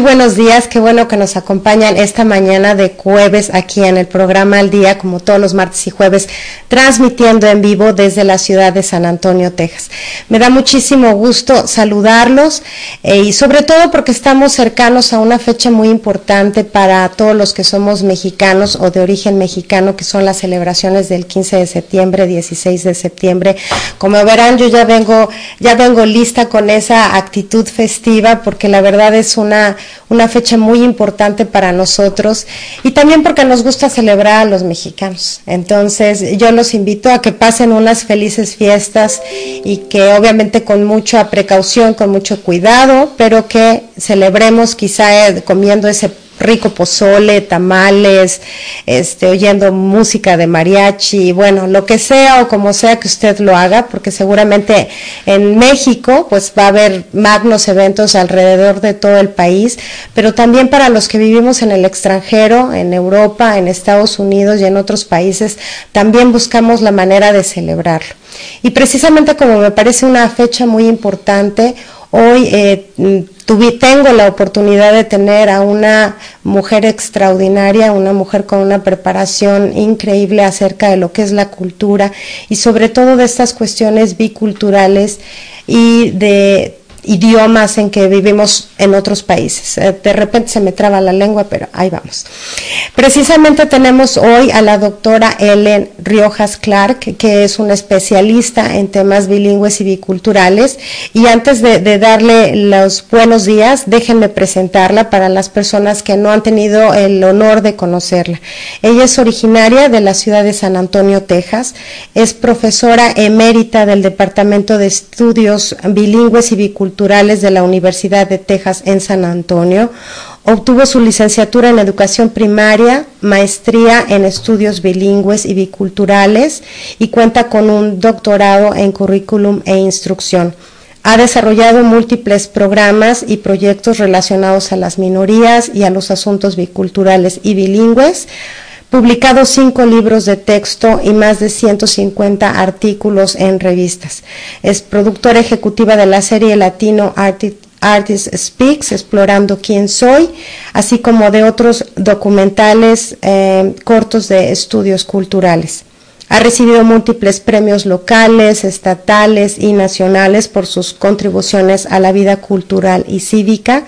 Buenos días. Qué bueno que nos acompañan esta mañana de jueves aquí en el programa Al Día, como todos los martes y jueves, transmitiendo en vivo desde la ciudad de San Antonio, Texas. Me da muchísimo gusto saludarlos eh, y sobre todo porque estamos cercanos a una fecha muy importante para todos los que somos mexicanos o de origen mexicano, que son las celebraciones del 15 de septiembre, 16 de septiembre. Como verán, yo ya vengo, ya vengo lista con esa actitud festiva porque la verdad es una, una fecha muy importante para nosotros y también porque nos gusta celebrar a los mexicanos. Entonces, yo los invito a que pasen unas felices fiestas y que obviamente con mucha precaución, con mucho cuidado, pero que celebremos quizá eh, comiendo ese rico pozole, tamales, este, oyendo música de mariachi, bueno, lo que sea o como sea que usted lo haga, porque seguramente en México pues va a haber magnos eventos alrededor de todo el país, pero también para los que vivimos en el extranjero, en Europa, en Estados Unidos y en otros países, también buscamos la manera de celebrarlo. Y precisamente como me parece una fecha muy importante, Hoy eh, tuvi, tengo la oportunidad de tener a una mujer extraordinaria, una mujer con una preparación increíble acerca de lo que es la cultura y sobre todo de estas cuestiones biculturales y de idiomas en que vivimos en otros países. Eh, De repente se me traba la lengua, pero ahí vamos. Precisamente tenemos hoy a la doctora Ellen Riojas Clark, que es una especialista en temas bilingües y biculturales. Y antes de, de darle los buenos días, déjenme presentarla para las personas que no han tenido el honor de conocerla. Ella es originaria de la ciudad de San Antonio, Texas. Es profesora emérita del Departamento de Estudios Bilingües y Biculturales de la Universidad de Texas en San Antonio. Obtuvo su licenciatura en educación primaria, maestría en estudios bilingües y biculturales y cuenta con un doctorado en currículum e instrucción. Ha desarrollado múltiples programas y proyectos relacionados a las minorías y a los asuntos biculturales y bilingües publicado cinco libros de texto y más de 150 artículos en revistas. Es productora ejecutiva de la serie latino Arti- Artist Speaks, Explorando quién soy, así como de otros documentales eh, cortos de estudios culturales. Ha recibido múltiples premios locales, estatales y nacionales por sus contribuciones a la vida cultural y cívica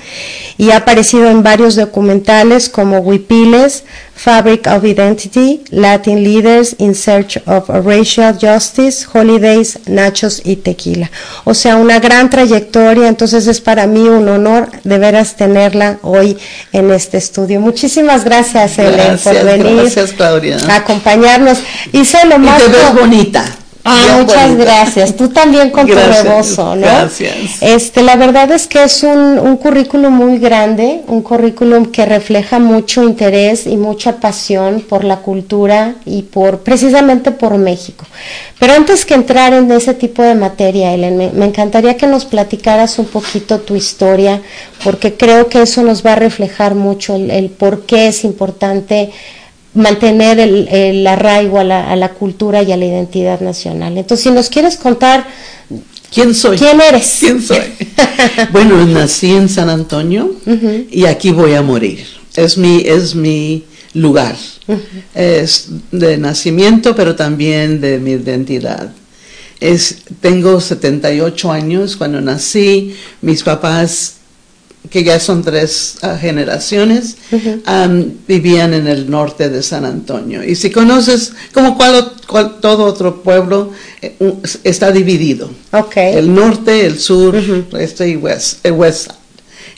y ha aparecido en varios documentales como Huipiles, Fabric of Identity, Latin Leaders in Search of Racial Justice, Holidays, Nachos y Tequila. O sea, una gran trayectoria, entonces es para mí un honor de veras tenerla hoy en este estudio. Muchísimas gracias, Ellen, por venir gracias, Claudia. a acompañarnos. Lo Y más te ves bonita. Ah, muchas gracias. Tú también con tu rebozo, ¿no? Gracias. Este, la verdad es que es un, un currículum muy grande, un currículum que refleja mucho interés y mucha pasión por la cultura y por precisamente por México. Pero antes que entrar en ese tipo de materia, Ellen, me, me encantaría que nos platicaras un poquito tu historia, porque creo que eso nos va a reflejar mucho el, el por qué es importante mantener el, el arraigo a la, a la, cultura y a la identidad nacional. Entonces, si nos quieres contar... ¿Quién soy? ¿Quién eres? ¿Quién soy? bueno, nací en San Antonio uh -huh. y aquí voy a morir. Es mi, es mi lugar. Uh -huh. Es de nacimiento, pero también de mi identidad. Es, tengo 78 años. Cuando nací, mis papás que ya son tres uh, generaciones, uh -huh. um, vivían en el norte de San Antonio. Y si conoces, como cual, cual, todo otro pueblo, eh, está dividido. Okay. El norte, el sur, uh -huh. este y west, el west side.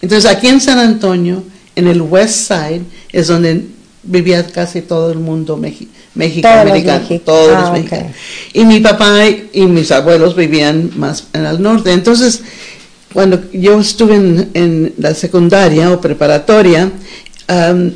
Entonces aquí en San Antonio, en el west side, es donde vivía casi todo el mundo mexi México-americano, todos, todos ah, los mexicanos. Okay. Y mi papá y mis abuelos vivían más en el norte. Entonces, cuando yo estuve en, en la secundaria o preparatoria, um,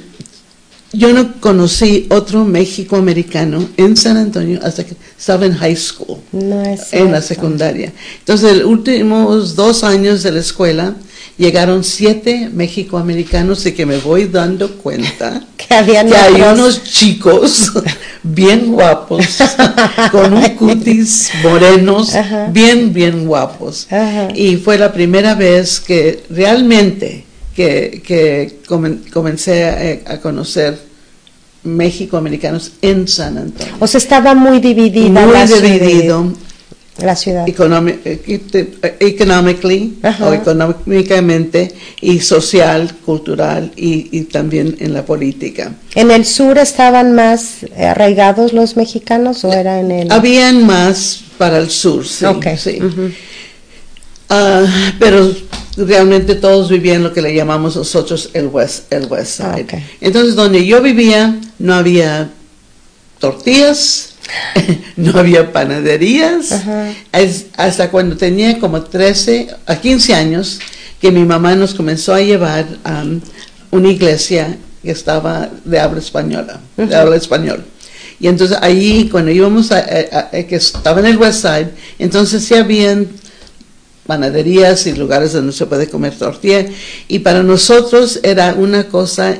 yo no conocí otro México americano en San Antonio hasta que estaba en high school, no en la secundaria. Entonces, los últimos dos años de la escuela, llegaron siete mexicoamericanos y que me voy dando cuenta que, habían que hay unos chicos bien guapos, con un cutis morenos, Ajá. bien, bien guapos. Ajá. Y fue la primera vez que realmente que, que comencé a, a conocer mexicoamericanos en San Antonio. O sea, estaba muy dividida. Muy la ciudad. Economic, economically o económicamente y social, cultural y, y, también en la política. ¿En el sur estaban más arraigados los mexicanos o era en el...? Habían más para el sur, sí. Okay. sí. Uh -huh. uh, pero realmente todos vivían lo que le llamamos nosotros el west, el west side. Okay. Entonces, donde yo vivía no había tortillas, no había panaderías. Es, hasta cuando tenía como 13 a 15 años que mi mamá nos comenzó a llevar a um, una iglesia que estaba de habla española, uh -huh. de habla español. Y entonces ahí cuando íbamos a, a, a, que estaba en el West Side, entonces sí habían panaderías y lugares donde se puede comer tortilla y para nosotros era una cosa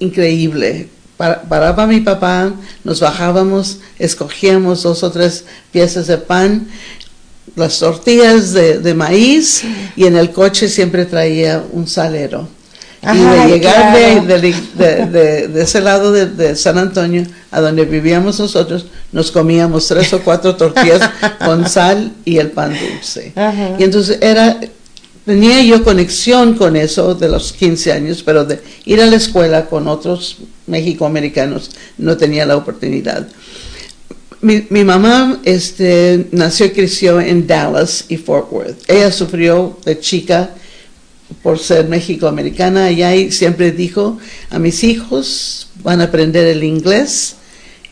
increíble paraba mi papá, nos bajábamos, escogíamos dos o tres piezas de pan, las tortillas de, de maíz y en el coche siempre traía un salero. Ajá, y de llegar claro. de, de, de, de, ese lado de, San Antonio a donde vivíamos nosotros, nos comíamos tres o cuatro tortillas con sal y el pan dulce. Ajá. Y entonces era tenía yo conexión con eso de los 15 años, pero de ir a la escuela con otros mexicoamericanos no tenía la oportunidad. Mi, mi, mamá este, nació y creció en Dallas y Fort Worth. Ella sufrió de chica por ser mexicoamericana y siempre dijo a mis hijos van a aprender el inglés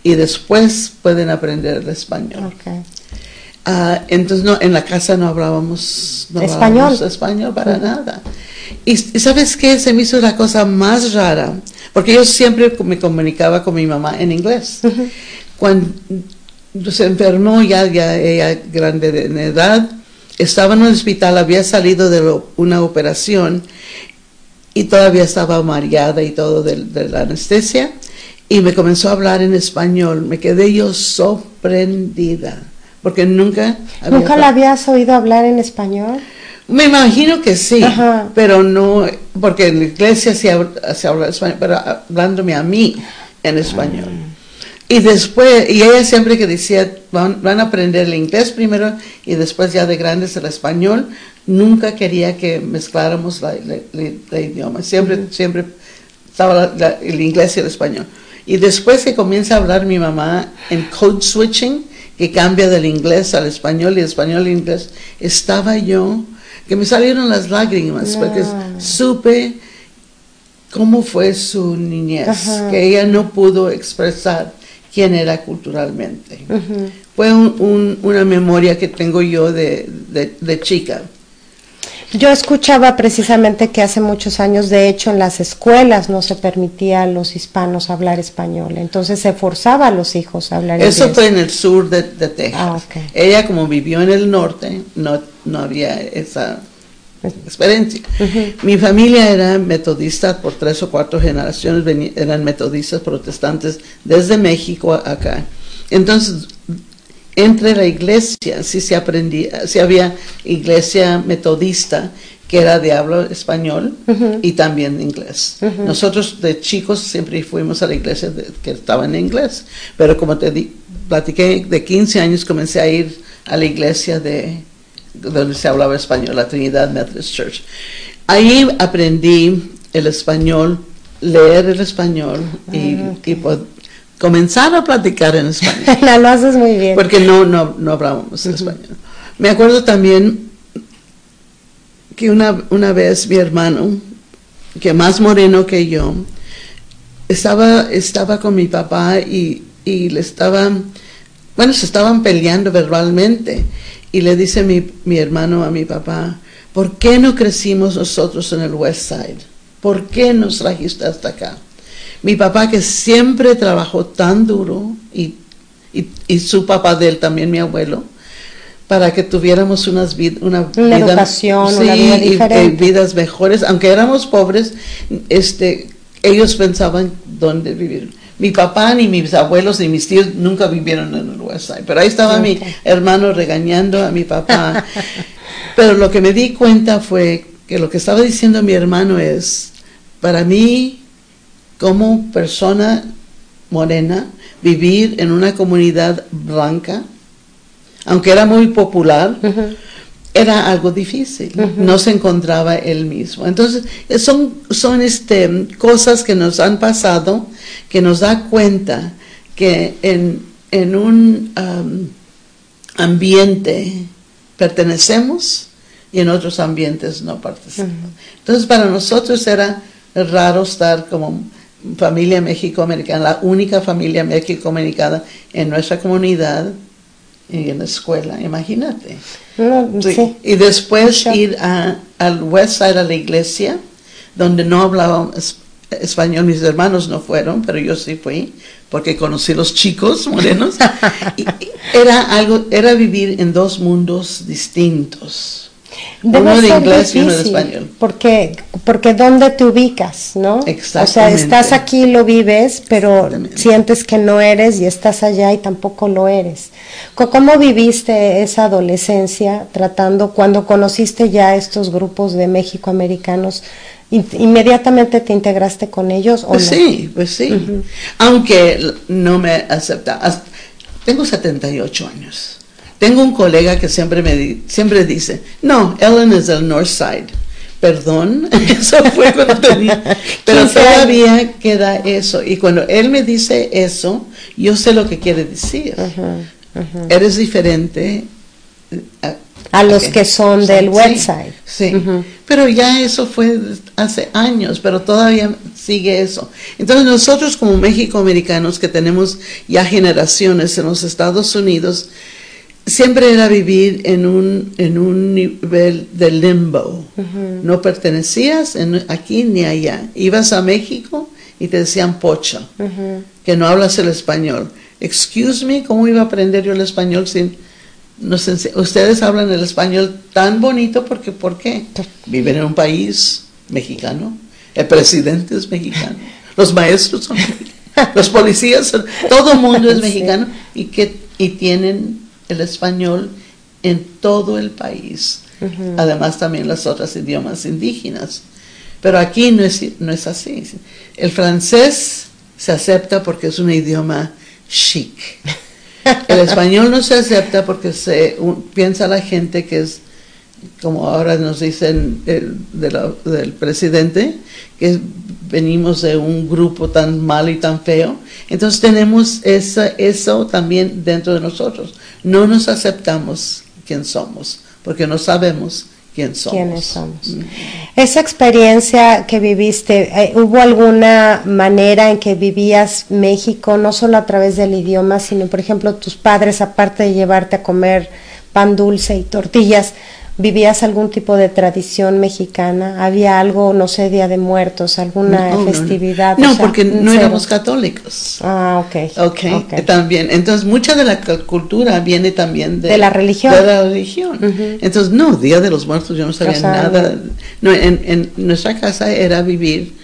y después pueden aprender el español. Okay. Uh, entonces no, en la casa no hablábamos, no español. Hablábamos español para nada. Y, sabes qué, se me hizo la cosa más rara, porque yo siempre me comunicaba con mi mamá en inglés. Uh -huh. Cuando se enfermó ya, ya ella grande de, edad, estaba en el hospital, había salido de lo, una operación y todavía estaba mareada y todo de, de la anestesia y me comenzó a hablar en español. Me quedé yo sorprendida porque nunca había nunca la habías oído hablar en español me imagino que sí Ajá. pero no porque en la iglesia se habla, se habla español pero hablándome a mí en español ah. y después y ella siempre que decía van, van, a aprender el inglés primero y después ya de grandes el español nunca quería que mezcláramos la, la, la, la idioma siempre uh -huh. siempre estaba el inglés y el español y después que comienza a hablar mi mamá en code switching que cambia del inglés al español y español al inglés, estaba yo, que me salieron las lágrimas, no. porque supe cómo fue su niñez, Ajá. que ella no pudo expresar quién era culturalmente. Uh -huh. fue un- un- una memoria que tengo yo de, de- de chica. Yo escuchaba precisamente que hace muchos años, de hecho, en las escuelas no se permitía a los hispanos hablar español, entonces se forzaba a los hijos a hablar Eso inglés. fue en el sur de, de Texas. Ah, ok. Ella como vivió en el norte, no, no había esa experiencia. Mi familia era metodista por tres o cuatro generaciones, eran metodistas protestantes desde México acá. Entonces, entre la iglesia sí se aprendía, sí había iglesia metodista que era de habla español y también inglés. Nosotros de chicos siempre fuimos a la iglesia de- que estaba en inglés, pero como te di, platiqué, de 15 años comencé a ir a la iglesia de donde se hablaba español, la Trinidad Methodist Church. Ahí aprendí el español, leer el español y, y pod- comenzar a platicar en español No, lo haces muy bien. porque no, no, no hablábamos español. Me acuerdo también que una, una vez mi hermano, que más moreno que yo, estaba, estaba con mi papá y, y le estaban, bueno, se estaban peleando verbalmente. Y le dice mi, mi hermano a mi papá, ¿por qué no crecimos nosotros en el West Side? ¿Por qué nos trajiste hasta acá? Mi papá que siempre trabajó tan duro y, y, y su papá de él también, mi abuelo, para que tuviéramos unas vid- una, Una educación, una vida y- y diferente. vidas mejores, aunque éramos pobres, este, ellos pensaban dónde vivir. Mi papá, ni mis abuelos, ni mis tíos nunca vivieron en el West Side, pero ahí estaba mi hermano regañando a mi papá. pero lo que me di cuenta fue que lo que estaba diciendo mi hermano es, para mí, como persona morena, vivir en una comunidad blanca, aunque era muy popular, era algo difícil, no se encontraba él mismo. Entonces, son, son este, cosas que nos han pasado, que nos da cuenta que en, en un am, ambiente pertenecemos y en otros ambientes no participamos. Entonces, para nosotros era raro estar como familia México-Americana, la única familia México-Americana en nuestra comunidad y en la escuela, imagínate. No, Sí. sí. Y después Mucho. ir a, al West Side, a la iglesia, donde no hablaban es- español, mis hermanos no fueron, pero yo sí fui, porque conocí los chicos morenos. y, y era algo, era vivir en dos mundos distintos. Debe uno de inglés y uno de difícil, español. Porque, porque ¿dónde te ubicas, no? O sea, estás aquí, lo vives, pero sientes que no eres y estás allá y tampoco lo eres. ¿Cómo viviste esa adolescencia tratando, cuando conociste ya estos grupos de México americanos, in- inmediatamente te integraste con ellos o Pues no? sí, pues sí. Aunque no me acepta. Tengo 78 años. Tengo un colega que siempre me di- siempre dice, no, Ellen es del North Side. Perdón, eso fue cuando tenía. Pero 15 años. todavía queda eso. Y cuando él me dice eso, yo sé lo que quiere decir. Eres diferente. eh, a- A los que son Sí, del sí, Side. Sí, pero ya eso fue hace años, pero todavía sigue eso. Entonces nosotros como México-americanos que tenemos ya generaciones en los Estados Unidos, siempre era vivir en un, en un nivel de limbo. No pertenecías en- aquí ni allá. Ibas a México y te decían pocho, que no hablas el español. Excuse me, ¿cómo iba a aprender yo el español sin... Nos ustedes hablan el español tan bonito porque ¿por qué? Viven en un país mexicano, el presidente es mexicano, los maestros son mexicanos, los policías son, todo el mundo es mexicano y que y tienen el español en todo el país. Además también los otros idiomas indígenas. Pero aquí no es, no es así. El francés se acepta porque es un idioma chic. El español no se acepta porque se un- piensa la gente que es, como ahora nos dicen el- de la- del presidente, que venimos de un grupo tan malo y tan feo. Entonces tenemos esa, eso también dentro de nosotros. No nos aceptamos quién somos, porque no sabemos quién somos. quiénes somos. Esa experiencia que viviste, eh, ¿hubo alguna manera en que vivías México, no solo a través del idioma, sino, por ejemplo, tus padres, aparte de llevarte a comer pan dulce y tortillas, ¿vivías algún tipo de tradición mexicana? ¿Había algo, no sé, Día de Muertos, alguna No, no, no. festividad? No, O sea, porque no cero. éramos católicos. Ah, ok. Ok, ok. también. Entonces, mucha de la cu- cultura viene también de, De la religión. De la religión. Entonces, no, Día de los Muertos, yo no sabía O sea, nada. No, en, en nuestra casa era vivir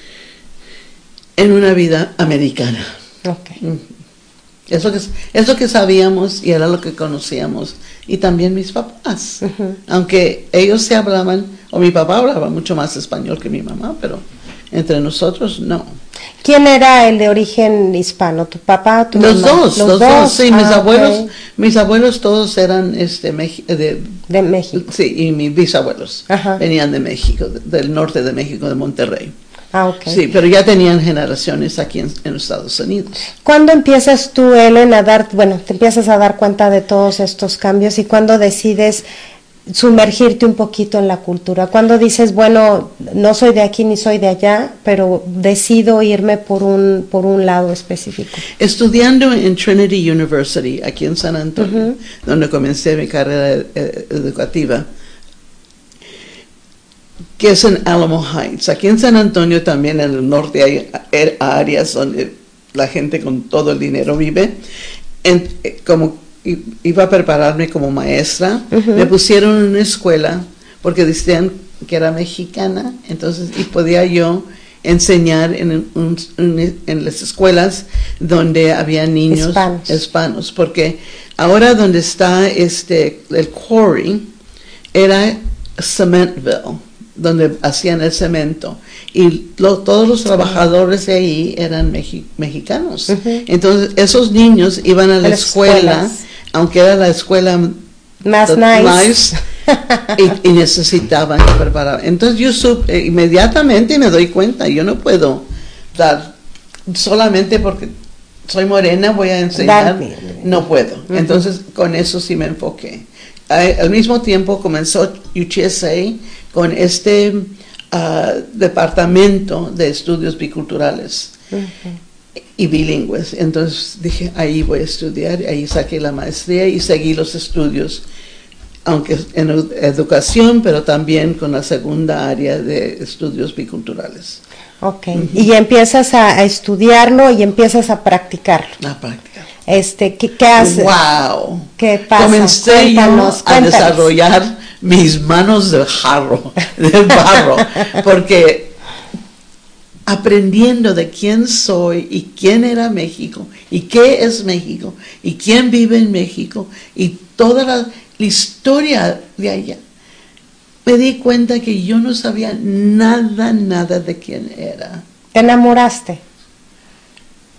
en una vida americana. Ok. Es lo, que, es lo que sabíamos y era lo que conocíamos. Y también mis papás. Aunque ellos se hablaban, o mi papá hablaba mucho más español que mi mamá, pero entre nosotros no. ¿Quién era el de origen hispano? ¿Tu papá? ¿Tu Los mamá? dos, los, dos, sí, mis Ah, abuelos, mis abuelos todos eran este Meji- de, De México. sí, y mis bisabuelos Ajá. venían de México, de- del norte de México, de Monterrey. Ah. Sí, pero ya tenían generaciones aquí en, en los Estados Unidos. ¿Cuándo empiezas tú, Ellen, a dar, bueno, te empiezas a dar cuenta de todos estos cambios y cuándo decides sumergirte un poquito en la cultura? ¿Cuándo dices, bueno, no soy de aquí ni soy de allá, pero decido irme por un, por un lado específico? Estudiando en Trinity University, aquí en San Antonio, donde comencé mi carrera eh, educativa, que es en Alamo Heights. Aquí en San Antonio también en el norte hay eh, áreas donde la gente con todo el dinero vive. En- eh, como iba a prepararme como maestra, me pusieron en una escuela porque decían que era mexicana, entonces y podía yo enseñar en, un- en las escuelas donde había niños Hispanos. hispanos, porque ahora donde está este el quarry era Cementville, donde hacían el cemento. Y lo- todos los trabajadores de ahí eran mexi- mexicanos. Entonces, esos niños iban a la A escuela, aunque era la escuela Más nice. y, y necesitaban que preparar. Entonces, yo supe, eh, inmediatamente me doy cuenta, yo no puedo dar solamente porque soy morena voy a enseñar, no puedo. Entonces, con eso sí me enfoqué. Al mismo tiempo comenzó UTSA con este ah, departamento de estudios biculturales y bilingües. Entonces dije, ahí voy a estudiar, ahí saqué la maestría y seguí los estudios, aunque en edu- educación, pero también con la segunda área de estudios biculturales. Ok. Y empiezas a, a estudiarlo y empiezas a practicarlo. La práctica. Este, ¿qué, qué haces? ¡Wow! ¿Qué pasa? Comencé yo a cuéntanos. desarrollar mis manos de jarro, de barro, porque aprendiendo de quién soy y quién era México y qué es México y quién vive en México y toda la, la historia de allá, me di cuenta que yo no sabía nada, nada de quién era. ¿Te enamoraste?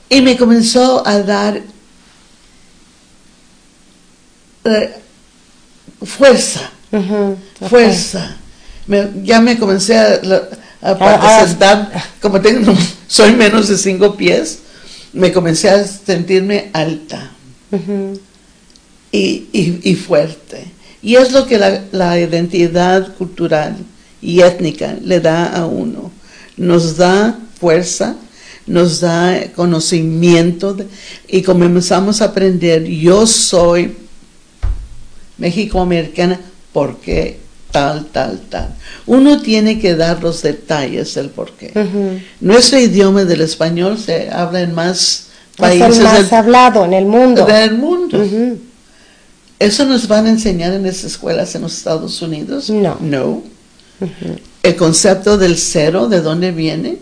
Y me comenzó a dar eh, fuerza, Fuerza. Me- ya me comencé a, a, a Ah, ah. sentar, como tengo, soy menos de cinco pies, me comencé a sentirme alta y, y- y fuerte. Y es lo que la, la identidad cultural y étnica le da a uno. Nos da fuerza, nos da conocimiento de- y comenzamos a aprender, yo soy México-americana porque tal, tal, tal. Uno tiene que dar los detalles del por qué. Nuestro idioma del español se habla en más Es países el más del- hablado en el mundo. del mundo. ¿Eso nos van a enseñar en las escuelas en los Estados Unidos? No. No. El concepto del cero, ¿de dónde viene?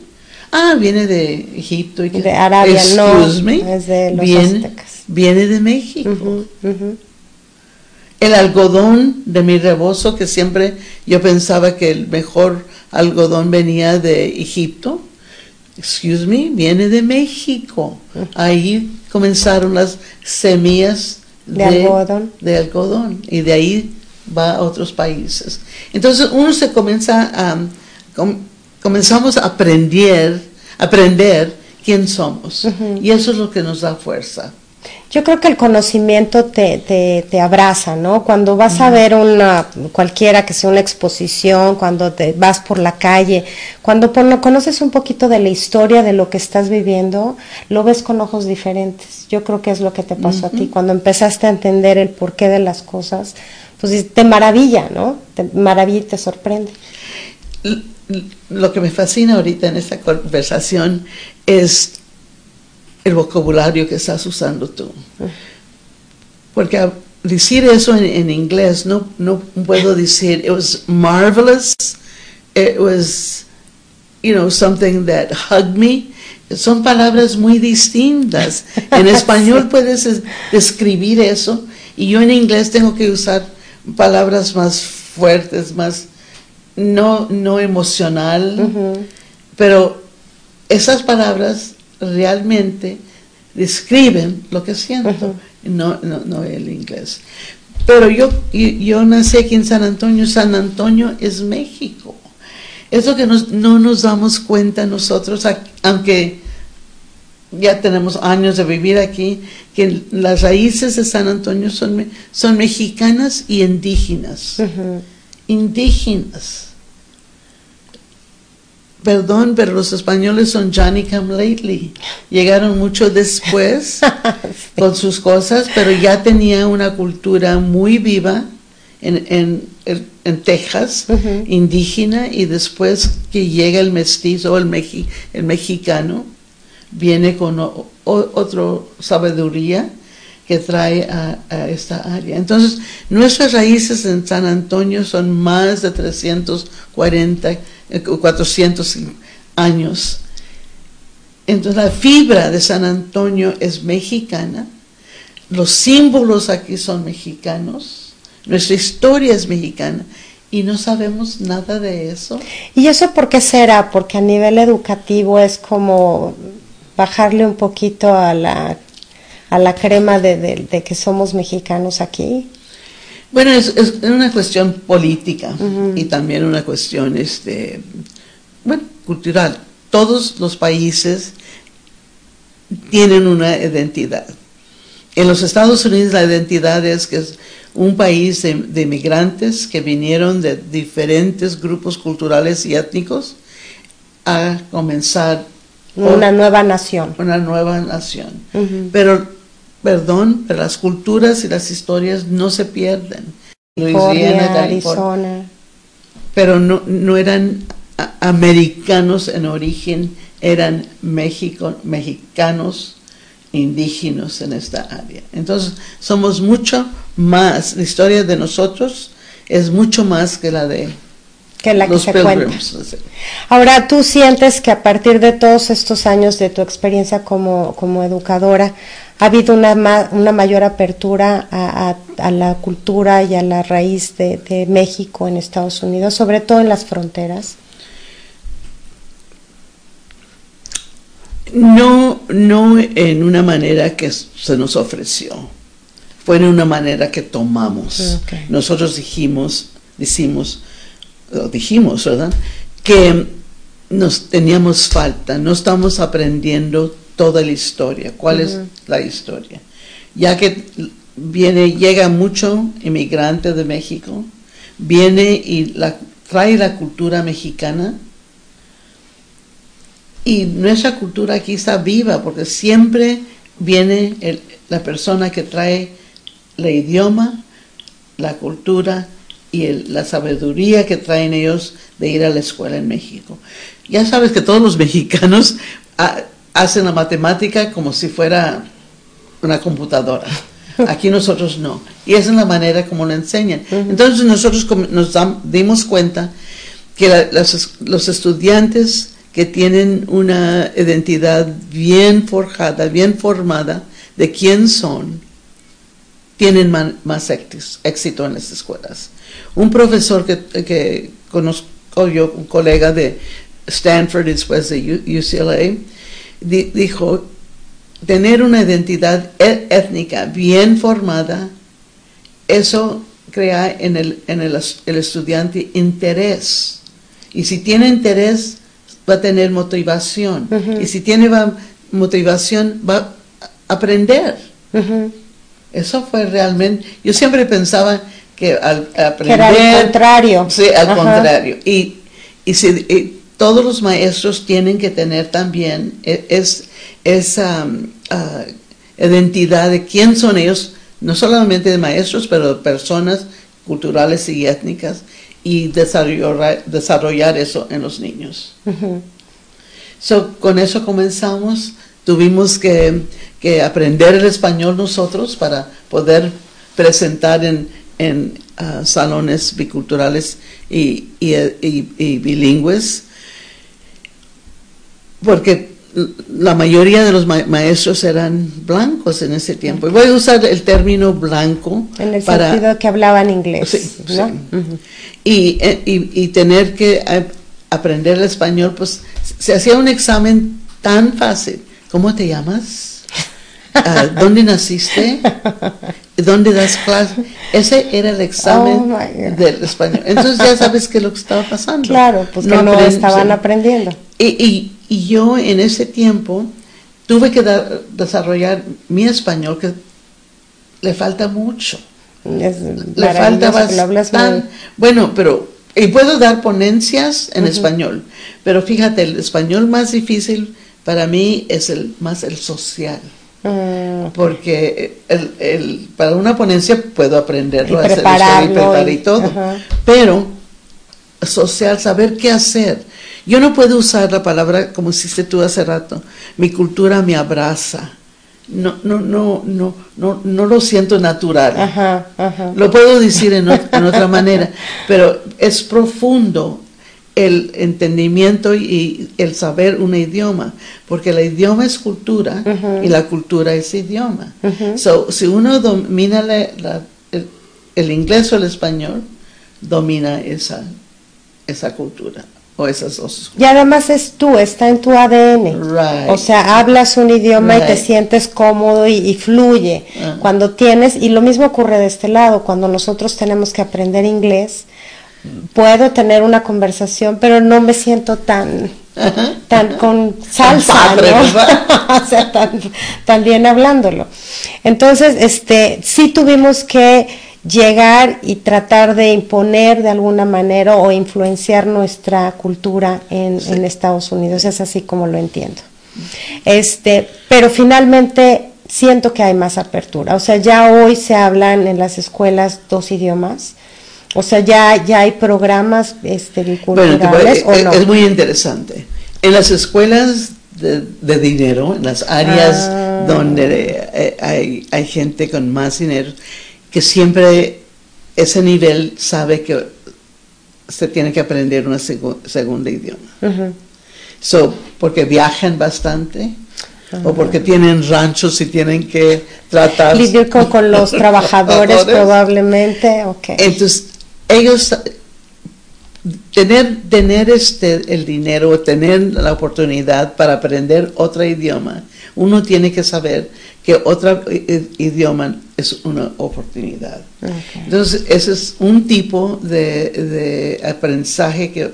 Ah, viene de Egipto. Y De Arabia, no, Excuse me, es de los viene, aztecas. Viene de México. El algodón de mi rebozo, que siempre yo pensaba que el mejor algodón venía de Egipto, excuse me, viene de México. Ahí comenzaron las semillas De algodón. de algodón y de ahí va a otros países. Entonces uno se comienza a, com- comenzamos a aprender, aprender quién somos y eso es lo que nos da fuerza. Yo creo que el conocimiento te, te, te abraza, ¿no? Cuando vas a ver una, cualquiera que sea una exposición, cuando te vas por la calle, cuando por, conoces un poquito de la historia de lo que estás viviendo, lo ves con ojos diferentes. Yo creo que es lo que te pasó a ti. Cuando empezaste a entender el porqué de las cosas, pues te maravilla, ¿no? Te maravilla y te sorprende. Lo que me fascina ahorita en esta conversación es el vocabulario que estás usando tú. Porque decir eso en, en, inglés no, no puedo decir, it was marvelous, it was, you know, something that hugged me. Son palabras muy distintas. En español puedes describir eso y yo en inglés tengo que usar palabras más fuertes, más no, no emocional, uh -huh. pero esas palabras realmente describen lo que siento, uh -huh. no, no, no, el inglés. Pero yo, yo nací aquí en San Antonio, San Antonio es México. Eso que nos, no nos damos cuenta nosotros, aunque ya tenemos años de vivir aquí, que las raíces de San Antonio son, son mexicanas y indígenas. Uh -huh. Indígenas. Perdón, pero los españoles son Johnny Come Lately. Llegaron mucho después sí. con sus cosas, pero ya tenía una cultura muy viva en, en, en Texas, uh -huh. indígena, y después que llega el mestizo, el, mexi, el mexicano, viene con o, otra sabiduría que trae a, a, esta área. Entonces, nuestras raíces en San Antonio son más de 340 400 años. Entonces la fibra de San Antonio es mexicana, los símbolos aquí son mexicanos, nuestra historia es mexicana y no sabemos nada de eso. ¿Y eso por qué será? Porque a nivel educativo es como bajarle un poquito a la, a la crema de, de, de que somos mexicanos aquí. Bueno, es, es una cuestión política uh -huh. y también una cuestión este, bueno, cultural. Todos los países tienen una identidad. En los Estados Unidos la identidad es que es un país de, de migrantes que vinieron de diferentes grupos culturales y étnicos a comenzar una nueva nación. Una nueva nación. Uh -huh. Pero perdón, pero las culturas y las historias no se pierden. Louisiana, Arizona. Pero no, no eran americanos en origen, eran México, mexicanos indígenas en esta área. Entonces, somos mucho más, la historia de nosotros es mucho más que la de que la que se pilgrims. cuenta. Ahora, ¿tú sientes que a partir de todos estos años de tu experiencia como, como educadora, ha habido una, ma una mayor apertura a, a, a, la cultura y a la raíz de, de, México en Estados Unidos, sobre todo en las fronteras? No, no en una manera que se nos ofreció, fue en una manera que tomamos. Okay. Nosotros dijimos, decimos, dijimos, ¿verdad? Que nos teníamos falta, no estamos aprendiendo toda la historia. ¿Cuál uh -huh. es la historia? Ya que viene, llega mucho inmigrante de México, viene y la, trae la cultura mexicana y nuestra cultura aquí está viva porque siempre viene el, la persona que trae el idioma, la cultura y el, la sabiduría que traen ellos de ir a la escuela en México. Ya sabes que todos los mexicanos ah, hacen la matemática como si fuera una computadora. Aquí nosotros no. Y esa es la manera como lo enseñan. Entonces nosotros nos dimos cuenta que la, los estudiantes que tienen una identidad bien forjada, bien formada de quién son, tienen man, más éxito en las escuelas. Un profesor que, que conozco yo, un colega de Stanford y después de UCLA, dijo, tener una identidad étnica bien formada, eso crea en el, en el, el estudiante interés. Y si tiene interés, va a tener motivación. Uh -huh. Y si tiene va, motivación, va a aprender. Eso fue realmente, yo siempre pensaba que al aprender... era el contrario. Sí, al Ajá. contrario. Y, y, si- y todos los maestros tienen que tener también e- es, esa um, ah, identidad de quién son ellos, no solamente de maestros, pero de personas culturales y étnicas, y desarrollar, desarrollar eso en los niños. So, con eso comenzamos. Tuvimos que, que aprender el español nosotros para poder presentar en, en ah, salones biculturales y, y- y- y bilingües, porque la mayoría de los ma- maestros eran blancos en ese tiempo. Y voy a usar el término blanco En el para sentido que hablaban inglés, Sí, ¿no? sí. Ujú. y, eh, y, y tener que eh, aprender el español, pues se hacía un examen tan fácil. ¿Cómo te llamas? Ah, ¿Dónde naciste? ¿Dónde das clases? Ese era el examen Oh, del español. Entonces ya sabes qué es lo que estaba pasando. Claro, pues que no estaban aprendiendo. Y, y, y yo en ese tiempo tuve que dar- desarrollar mi español, que le falta mucho Es le falta bastante. Bueno, pero y puedo dar ponencias en español, pero fíjate, el español más difícil para mí es el más el social, Mm, porque el, el- para una ponencia puedo aprenderlo, Y hacer y preparar y- todo, pero social, saber qué hacer. Yo no puedo usar la palabra como hiciste tú hace rato. Mi cultura me abraza. No, no, no, no, no, no lo siento natural. Ajá, ajá. Lo puedo decir en, ot- en otra manera, pero es profundo el entendimiento y el saber un idioma, porque el idioma es cultura y la cultura es idioma. So, si uno domina la- la- el, el inglés o el español, domina esa, esa cultura o esas dos. Y además es tú, está en tu ADN. Right. O sea, hablas un idioma y te sientes cómodo y, y fluye. Ah. Cuando tienes, y lo mismo ocurre de este lado, cuando nosotros tenemos que aprender inglés, puedo tener una conversación, pero no me siento tan, tan con salsa, padre, ¿no? o sea, tan, tan bien hablándolo. Entonces, este, sí tuvimos que llegar y tratar de imponer de alguna manera o influenciar nuestra cultura en, en Estados Unidos, es así como lo entiendo. Este, pero finalmente siento que hay más apertura, o sea, ya hoy se hablan en las escuelas dos idiomas, o sea, ya, ya hay programas este, Bueno, biculturales o es, no. es muy interesante. En las escuelas de, de dinero, en las áreas Ah. donde eh, hay, hay gente con más dinero, que siempre ese nivel sabe que se tiene que aprender un segundo idioma. Ujú. So, porque viajan bastante o porque tienen ranchos y tienen que tratar Lidiar con, con los trabajadores probablemente. Entonces, ellos tener tener este el dinero o tener la oportunidad para aprender otro idioma, uno tiene que saber que otro i- i- idioma es una oportunidad. Entonces, ese es un tipo de, de aprendizaje que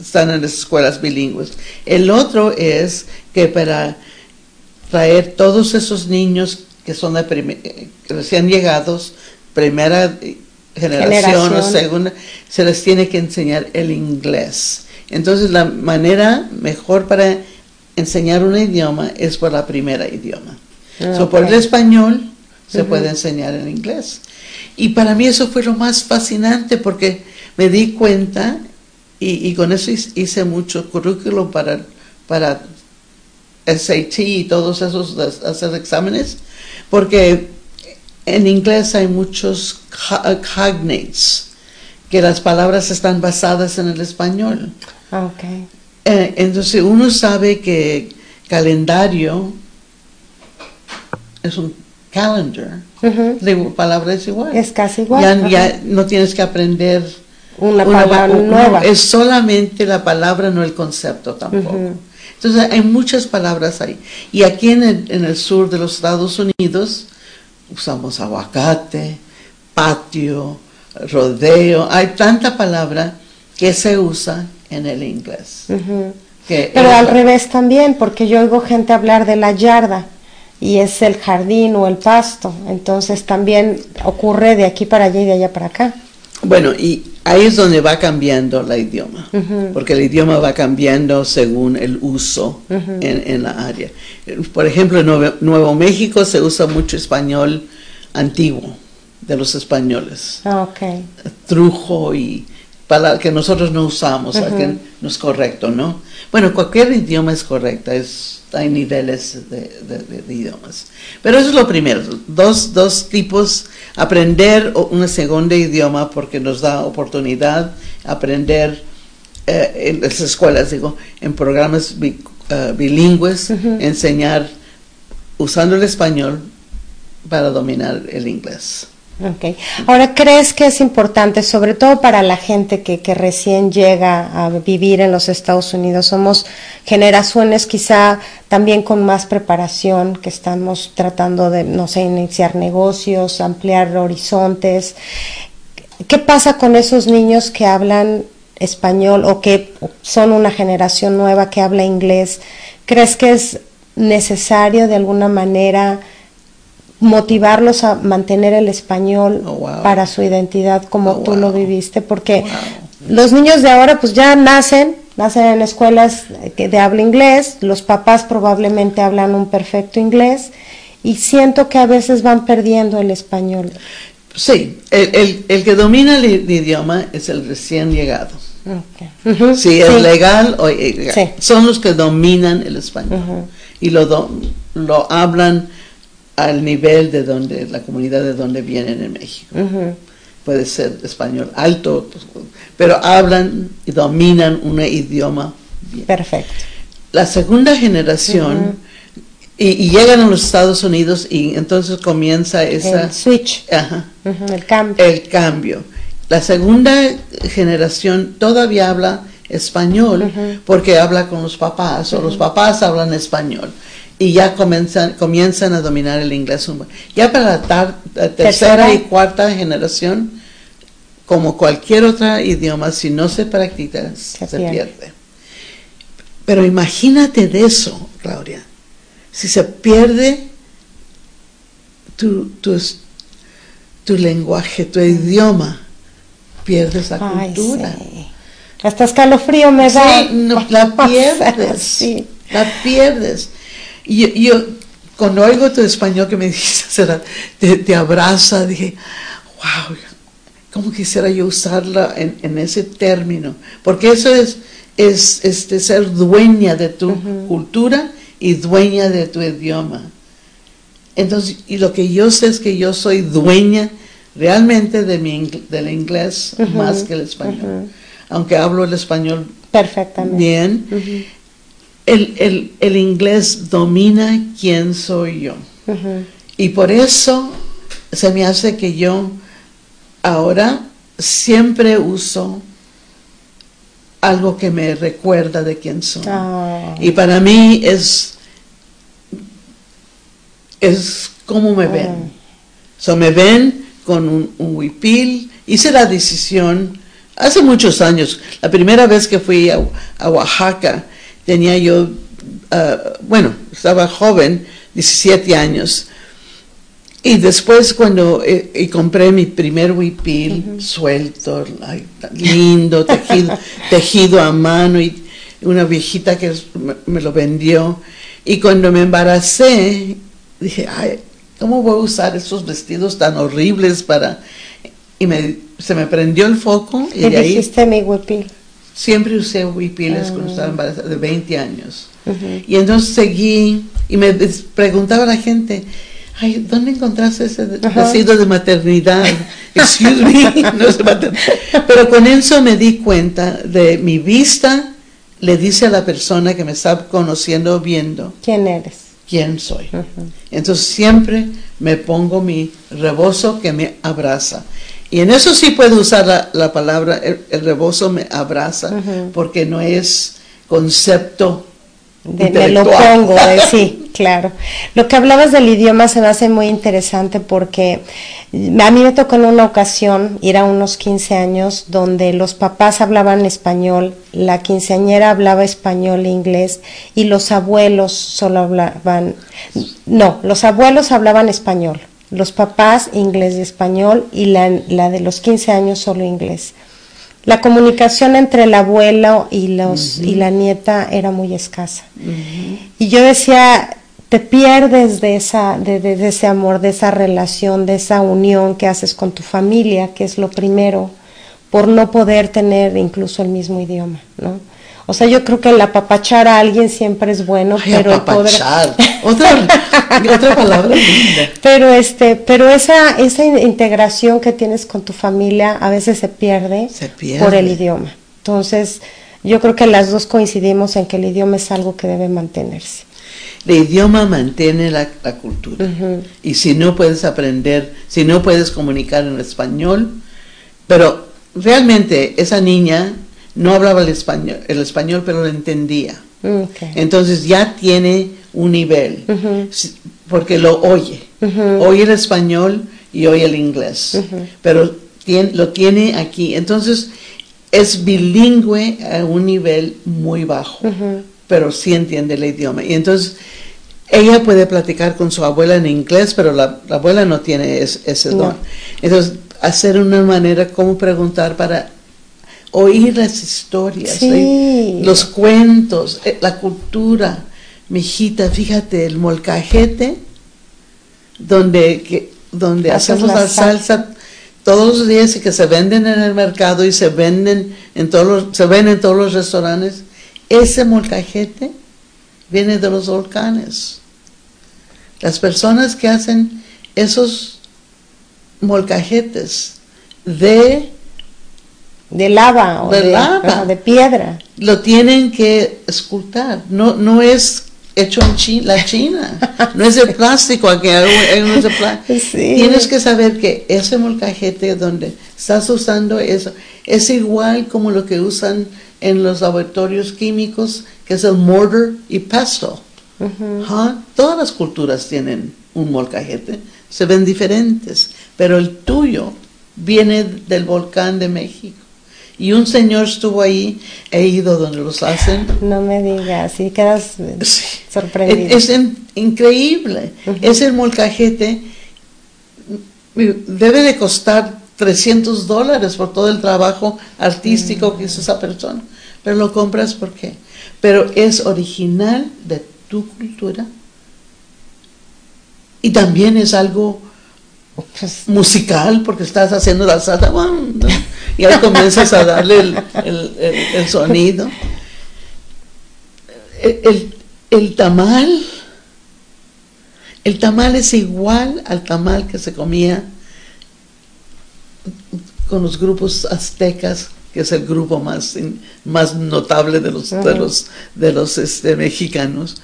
están en las escuelas bilingües. El otro es que para traer todos esos niños que son de eh, recién llegados, primera eh, generación, o Generación. segunda, se les tiene que enseñar el inglés. Entonces, la manera mejor para enseñar un idioma es por la primera idioma. Ah, So, por el español se puede enseñar en inglés. Y para mí eso fue lo más fascinante porque me di cuenta y, y con eso hice- hice mucho currículo para, para SAT y todos esos hacer exámenes, porque en inglés hay muchos co- cognates, que las palabras están basadas en el español. Ah, ok. Eh, entonces uno sabe que calendario es un calendar, la palabra es igual. Es casi igual, Ya, ya no tienes que aprender Una palabra nueva. es solamente la palabra, no el concepto tampoco. Entonces hay muchas palabras ahí. Y aquí en el, en el sur de los Estados Unidos usamos aguacate, patio, rodeo. Hay tanta palabra que se usa en el inglés. Pero al revés también, porque yo oigo gente hablar de la yarda. Y es el jardín o el pasto. Entonces también ocurre de aquí para allá y de allá para acá. Bueno, y ahí es donde va cambiando la idioma, porque el idioma va cambiando según el uso en, en la área. Por ejemplo, en Nuevo, Nuevo México se usa mucho español antiguo de los españoles, Ah, ok. trujo y palabras que nosotros no usamos, que no es correcto, ¿no? Bueno, cualquier idioma es correcta, es, hay niveles de, de- de- de idiomas. Pero eso es lo primero, dos, dos tipos, aprender un segundo idioma porque nos da oportunidad aprender eh, en las escuelas, digo, en programas bi- eh, bilingües, enseñar usando el español para dominar el inglés. Ok. Ahora, ¿crees que es importante, sobre todo para la gente que, que recién llega a vivir en los Estados Unidos? Somos generaciones quizá también con más preparación, que estamos tratando de, no sé, iniciar negocios, ampliar horizontes. ¿Qué pasa con esos niños que hablan español o que son una generación nueva que habla inglés? ¿Crees que es necesario de alguna manera motivarlos a mantener el español Oh, wow. para su identidad como Oh, tú lo viviste? Porque Wow. los niños de ahora pues ya nacen, nacen en escuelas que- de habla inglés, los papás probablemente hablan un perfecto inglés y siento que a veces van perdiendo el español. Sí, el, el- el que domina el, idioma es el recién llegado. Ok. Ujú, Si es legal o ilegal. Sí. Son los que dominan el español y lo, do- lo hablan al nivel de donde la comunidad de donde vienen en México. Puede ser español alto, pero hablan y dominan un idioma bien. Perfecto. La segunda generación y, y llegan a los Estados Unidos y entonces comienza esa El switch, ajá, el cambio. el cambio. La segunda generación todavía habla español porque habla con los papás o los papás hablan español y ya comienzan, comienzan a dominar el inglés. Ya para la, tar- la tercera, Tercera. y cuarta generación, como cualquier otro idioma, si no se practica, se, pierde. pierde. Pero imagínate de eso, Claudia. Si se pierde tu, tu, tu lenguaje, tu idioma, pierdes la Ay, cultura. sí. Hasta escalofrío me da. Sí, no, la pierdes. Sí. La pierdes. Y yo, yo, cuando oigo tu español que me dijiste, te, te abraza, dije, wow, ¿cómo quisiera yo usarla en, en ese término? Porque eso es, es este, ser dueña de tu cultura y dueña de tu idioma. Entonces, y lo que yo sé es que yo soy dueña realmente de mi, del inglés más que el español. Aunque hablo el español Perfectamente. bien, el, el- el inglés domina quién soy yo. Y por eso se me hace que yo ahora siempre uso algo que me recuerda de quién soy. Ah. Y para mí es, es como me ven. So, me ven con un, un huipil. Hice la decisión hace muchos años. La primera vez que fui a, a Oaxaca, tenía yo, ah, bueno, estaba joven, 17 años. Y después cuando eh, y compré mi primer huipil suelto, ay, lindo, tejido, tejido a mano y una viejita que me, me lo vendió. Y cuando me embaracé, dije, ay, ¿cómo voy a usar esos vestidos tan horribles para...? Y me, se me prendió el foco y Y de ahí mi huipil. Siempre usé huipiles Ah. cuando estaba embarazada, de 20 años. Y entonces seguí y me preguntaba a la gente, ay, ¿dónde encontraste ese vestido de maternidad? Excuse me, no es maternidad. Pero con eso me di cuenta de mi vista, le dice a la persona que me está conociendo o viendo ¿Quién eres? quién soy. Entonces siempre me pongo mi rebozo que me abraza. Y en eso sí puedo usar la, la palabra, el, el rebozo me abraza, porque no es concepto De, me lo pongo, de, sí, Claro. Lo que hablabas del idioma se me hace muy interesante porque a mí me tocó en una ocasión ir a unos 15 años donde los papás hablaban español, la quinceañera hablaba español e inglés y los abuelos solo hablaban, no, los abuelos hablaban español, los papás inglés y español y la, la de los 15 años solo inglés. La comunicación entre el abuelo y, los, y la nieta era muy escasa. Y yo decía, te pierdes de, esa, de, de, de, ese amor, de esa relación, de esa unión que haces con tu familia, que es lo primero, por no poder tener incluso el mismo idioma, ¿no? O sea, yo creo que el apapachar a alguien siempre es bueno, Ay, pero apapachar. poder... otra, otra palabra linda. Pero este, pero esa, esa integración que tienes con tu familia a veces se pierde, Se pierde. por el idioma. Entonces, yo creo que las dos coincidimos en que el idioma es algo que debe mantenerse. El idioma mantiene la, la cultura. Y si no puedes aprender, si no puedes comunicar en español, pero realmente esa niña no hablaba el español, el español pero lo entendía. Okay. Entonces ya tiene un nivel, porque lo oye. Oye el español y oye el inglés, pero tien- lo tiene aquí. Entonces es bilingüe a un nivel muy bajo, pero sí entiende el idioma. Y entonces ella puede platicar con su abuela en inglés, pero la, la abuela no tiene es- ese No. don. Entonces hacer una manera como preguntar para oír las historias, Sí. ¿eh? los cuentos, eh, la cultura. Mijita, fíjate, el molcajete, donde, que, donde Haces hacemos la la salsa todos los días y que se venden en el mercado y se venden en todos los, se ven en todos los restaurantes. Ese molcajete viene de los volcanes. Las personas que hacen esos molcajetes de De lava o De de, lava. ajá, de piedra. lo tienen que escultar. No, no es hecho en Chi- la China. No es de plástico, aquí de plástico. Sí. Tienes que saber que ese molcajete donde estás usando eso es igual como lo que usan en los laboratorios químicos, que es el mortar y. Ajá, Todas las culturas tienen un molcajete, se ven diferentes, pero el tuyo viene del volcán de México. Y un señor estuvo ahí, he ido donde los hacen. No me digas, y quedas Sí. sorprendido. Es in- increíble. Ujú. Ese molcajete debe de costar 300 dólares por todo el trabajo artístico que hizo esa persona. Pero lo compras ¿por qué? Pero es original de tu cultura. Y también es algo Pues, musical porque estás haciendo la salsa y ahí comienzas a darle el, el- el- el sonido. El, el- el tamal, el tamal es igual al tamal que se comía con los grupos aztecas, que es el grupo más, más notable de los, de los, de los este, mexicanos.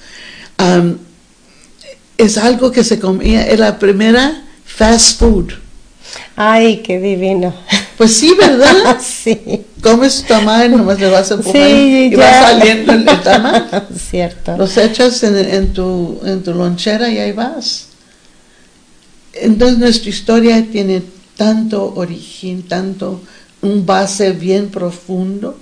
Es algo que se comía, es la primera fast food. ay, qué divino. Pues sí, ¿verdad? sí. Comes tamal, nomás le vas a empujar Sí, y ya. va saliendo el, tamal. Cierto. Los echas en, en tu, en tu lonchera y ahí vas. Entonces nuestra historia tiene tanto origen, tanto un base bien profundo,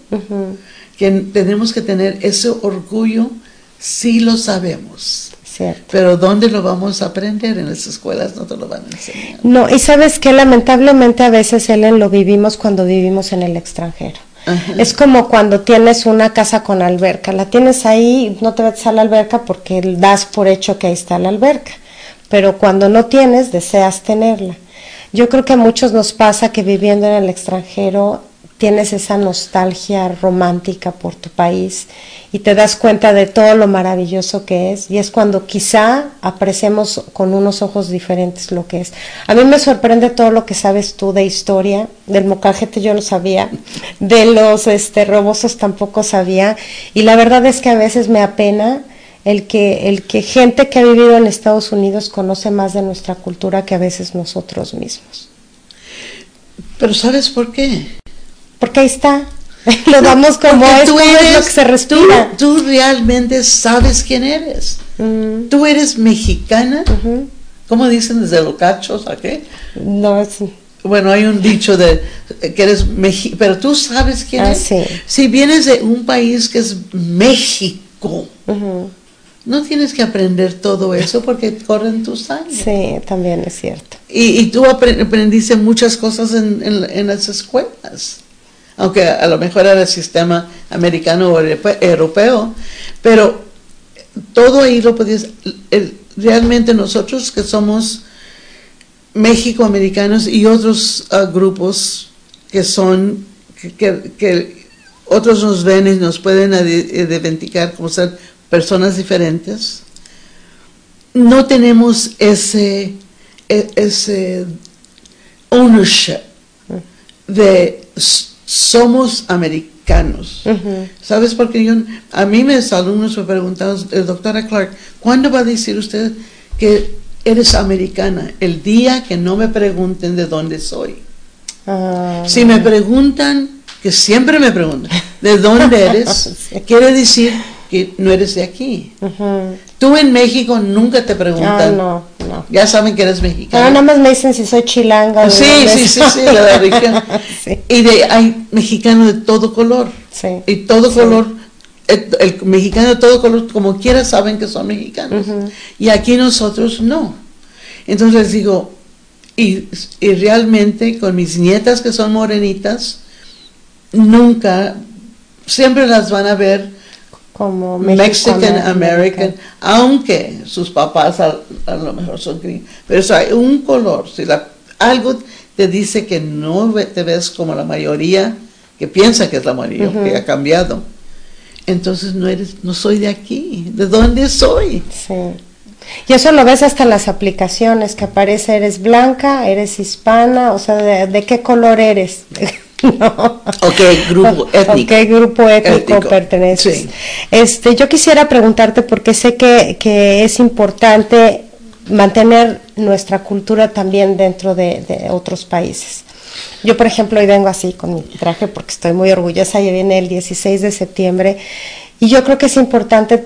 que tenemos que tener ese orgullo si lo sabemos. Cierto. Pero ¿dónde lo vamos a aprender? En las escuelas no te lo van a enseñar. No, y sabes que lamentablemente a veces, Ellen, lo vivimos cuando vivimos en el extranjero. Ajá. Es como cuando tienes una casa con alberca, la tienes ahí, no te metes a la alberca porque das por hecho que ahí está la alberca, pero cuando no tienes, deseas tenerla. Yo creo que a muchos nos pasa que viviendo en el extranjero tienes esa nostalgia romántica por tu país y te das cuenta de todo lo maravilloso que es y es cuando quizá apreciemos con unos ojos diferentes lo que es. A mí me sorprende todo lo que sabes tú de historia, del mocajete yo no sabía, de los este robosos tampoco sabía y la verdad es que a veces me apena el que el que gente que ha vivido en Estados Unidos conoce más de nuestra cultura que a veces nosotros mismos. Pero ¿sabes por qué? Porque ahí está. Lo damos como es, tú como es lo eres- que se respira. Tú, tú realmente sabes quién eres. Mm, Tú eres mexicana. ¿cómo dicen desde los cachos a qué? No, es, Bueno, hay un dicho de que eres México, pero tú sabes quién Ah, es. sí. Si vienes de un país que es México, no tienes que aprender todo eso porque corre en tu sangre. Sí, también es cierto. Y, y tú apre- aprendiste muchas cosas en, en- en las escuelas, aunque a lo mejor era el sistema americano o europe- europeo, pero todo ahí lo podías, el- realmente nosotros que somos México-americanos y otros ah, grupos que son, que, que- que otros nos ven y nos pueden ide- identificar como ser personas diferentes, no tenemos ese, e- ese ownership de s- somos americanos. ¿Sabes por qué yo, a mí mis alumnos me preguntaban, "Eh, doctora Clark, ¿cuándo va a decir usted que eres americana? El día que no me pregunten de dónde soy. Ah, Si me preguntan, que siempre me preguntan, ¿de dónde eres? Sí. Quiere decir que no eres de aquí. Tú en México nunca te Ah, preguntan. no, no. Ya saben que eres Ah, mexicana. nada más me dicen si soy chilanga. o de Sí, sí, sí, sí, de la. Sí. Y de, hay mexicanos de todo color. Sí. Y todo Sí. color, el, el mexicano de todo color, como quiera, saben que son mexicanos. Y aquí nosotros no. Entonces digo, y, y realmente con mis nietas que son morenitas, nunca, siempre las van a ver Como Mexican Mexican American, aunque sus papás a, a lo mejor son gringos. Pero eso hay un color, si la, algo te dice que no te ves como la mayoría, que piensa que es la mayoría, que ha cambiado, entonces no eres, no soy de aquí. ¿De dónde soy? Sí. Y eso lo ves hasta en las aplicaciones, que aparece, eres blanca, eres hispana, o sea, ¿de, de qué color eres? no. ¿O qué grupo ¿O étnico? qué grupo étnico, Étnico, perteneces? sí. Este, yo quisiera preguntarte, porque sé que, que es importante mantener nuestra cultura también dentro de, de otros países. Yo, por ejemplo, hoy vengo así con mi traje porque estoy muy orgullosa, ya viene el 16 de septiembre, y yo creo que es importante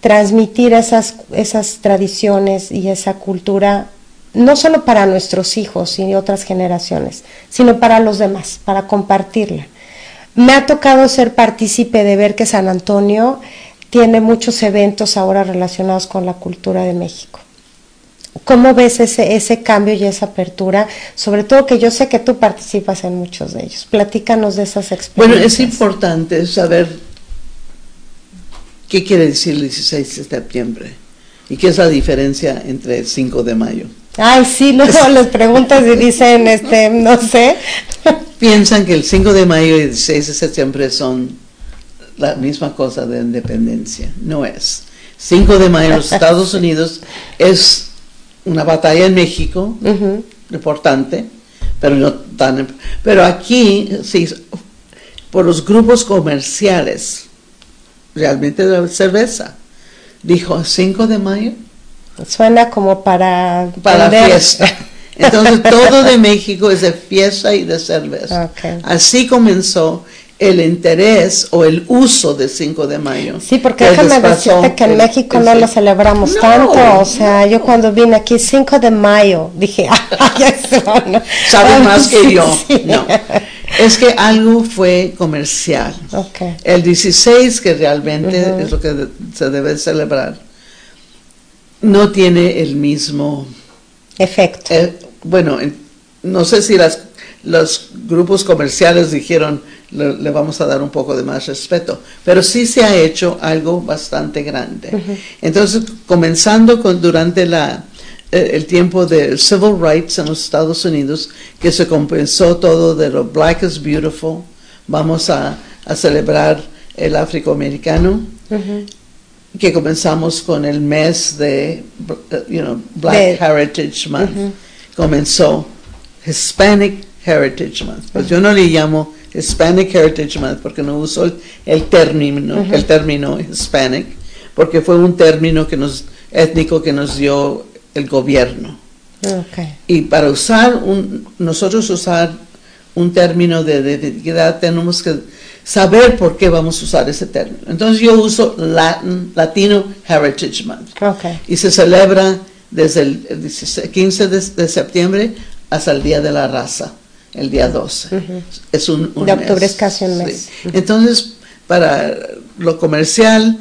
transmitir esas, esas tradiciones y esa cultura, no solo para nuestros hijos y otras generaciones, sino para los demás, para compartirla. Me ha tocado ser partícipe de ver que San Antonio tiene muchos eventos ahora relacionados con la cultura de México. ¿Cómo ves ese, ese cambio y esa apertura? Sobre todo que yo sé que tú participas en muchos de ellos. Platícanos de esas Bueno, experiencias. es importante saber qué quiere decir el 16 de septiembre y qué es la diferencia entre el 5 de mayo. Ay, sí, luego les preguntas y dicen, este, no sé. Piensan que el 5 de mayo y el 16 de septiembre son la misma cosa de independencia. No es. 5 de mayo en los Estados Unidos es una batalla en México, importante, pero no tan. Pero aquí, sí, por los grupos comerciales, realmente de cerveza, dijo 5 de mayo Suena como para... para vender. fiesta. Entonces todo de México es de fiesta y de cerveza. Ok. Así comenzó el interés o el uso del 5 de mayo. Sí, porque que déjame decirte que en el- México el no lo celebramos No, tanto. O sea, yo no. cuando vine aquí 5 de mayo, dije, ¡ay, eso! ¿no? Sabes Ay, más que yo. sí. No. Es que algo fue comercial. Ok. El 16, que realmente Ujú. es lo que se debe celebrar, no tiene el mismo Efecto. Eh, bueno, en- no sé si las, los grupos comerciales dijeron le, le vamos a dar un poco de más respeto, pero sí se ha hecho algo bastante grande. Entonces, comenzando con durante la eh, el tiempo de civil rights en los Estados Unidos, que se compensó todo de lo black is beautiful, vamos a, a celebrar el afroamericano. Que comenzamos con el mes de uh, you know, Black De- Heritage Month. Comenzó Hispanic Heritage Month. Pues yo no le llamo Hispanic Heritage Month porque no uso el, el término, el término Hispanic, porque fue un término que nos, étnico que nos dio el gobierno. Ok. Y para usar un, nosotros usar un término de identidad tenemos que saber por qué vamos a usar ese término. Entonces yo uso Latin, Latino Heritage Month Okay. y se celebra desde el 16 15 de, de septiembre hasta el Día de la Raza, el día 12. Es un, un De octubre mes. es casi un mes. Sí. Entonces, para lo comercial,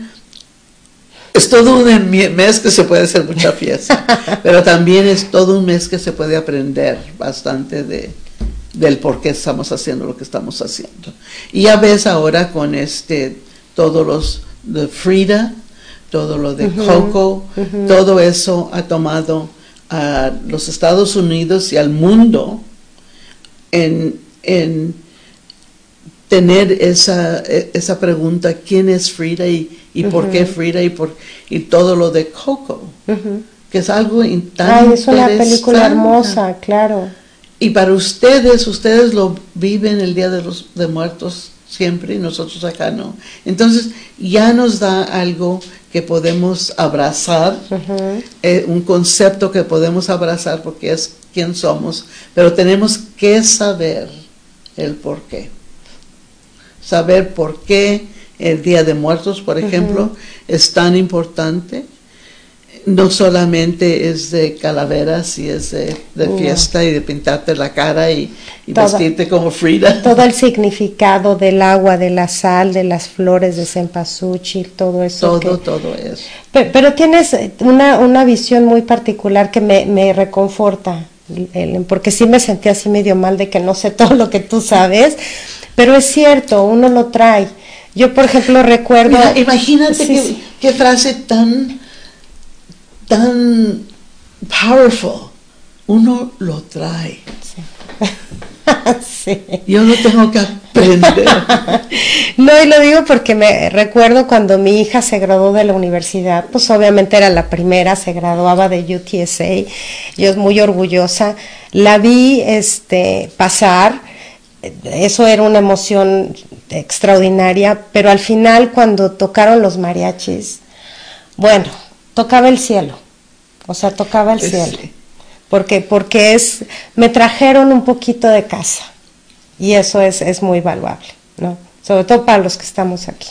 es todo un mes que se puede hacer mucha fiesta, pero también es todo un mes que se puede aprender bastante de, del por qué estamos haciendo lo que estamos haciendo. Y ya ves ahora con este, todos los de Frida, todo lo de Coco, todo eso ha tomado a los Estados Unidos y al mundo en, en tener esa, e- esa pregunta, ¿quién es Frida y, y por qué Frida y, por, y todo lo de Coco? Que es algo tan Ay, es una película hermosa, claro. Y para ustedes, ustedes lo viven el Día de los de Muertos siempre y nosotros acá no. Entonces ya nos da algo que podemos abrazar, eh, un concepto que podemos abrazar porque es quién somos, pero tenemos que saber el por qué. Saber por qué el Día de Muertos, por ejemplo, es tan importante no solamente es de calaveras y es de, de No. fiesta y de pintarte la cara y, y Todo. vestirte como Frida. Todo el significado del agua, de la sal, de las flores de cempasúchil, todo eso. Todo, que- todo eso. Pe- Pero, tienes eh, una, una visión muy particular que me, me reconforta, porque sí me sentí así medio mal de que no sé todo lo que tú sabes, pero es cierto, uno lo trae. Yo, por ejemplo, recuerdo... Mira, imagínate Sí, qué, sí. qué frase tan, tan powerful. Uno lo trae. Sí. Yo lo tengo que aprender. No, y lo digo porque me recuerdo cuando mi hija se graduó de la universidad, pues obviamente era la primera, se graduaba de UTSA, yo muy orgullosa, la vi este pasar, eso era una emoción extraordinaria, pero al final cuando tocaron los mariachis, bueno, tocaba el cielo, o sea, tocaba el cielo, porque, porque es, me trajeron un poquito de casa, y eso es, es muy valuable, ¿no? Sobre todo para los que estamos aquí.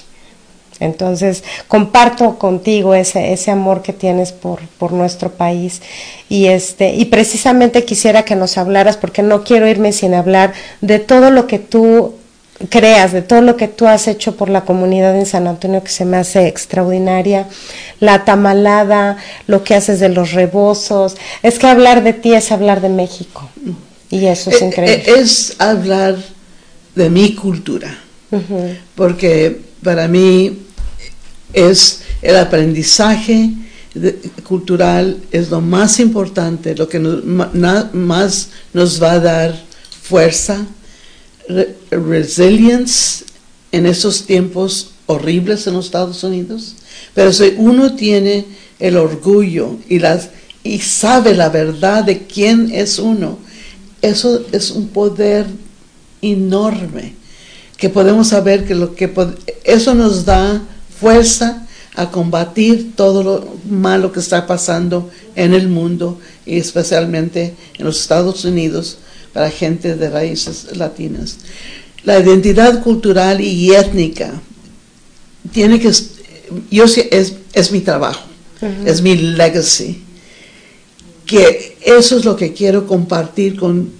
Entonces, comparto contigo ese, ese amor que tienes por, por nuestro país y este y precisamente quisiera que nos hablaras porque no quiero irme sin hablar de todo lo que tú creas, de todo lo que tú has hecho por la comunidad en San Antonio que se me hace extraordinaria, la tamalada, lo que haces de los rebozos, es que hablar de ti es hablar de México y eso es Eh, increíble. eh, Es hablar de mi cultura. Porque para mí es el aprendizaje de- cultural es lo más importante, lo que nos- ma- na- más nos va a dar fuerza, re- resilience en esos tiempos horribles en los Estados Unidos. Pero si uno tiene el orgullo y, las, y sabe la verdad de quién es uno, eso es un poder enorme que podemos saber que lo que eso nos da fuerza a combatir todo lo malo que está pasando en el mundo y especialmente en los Estados Unidos para gente de raíces latinas. La identidad cultural y étnica tiene que yo sé- es, es mi trabajo, es mi legacy, que eso es lo que quiero compartir con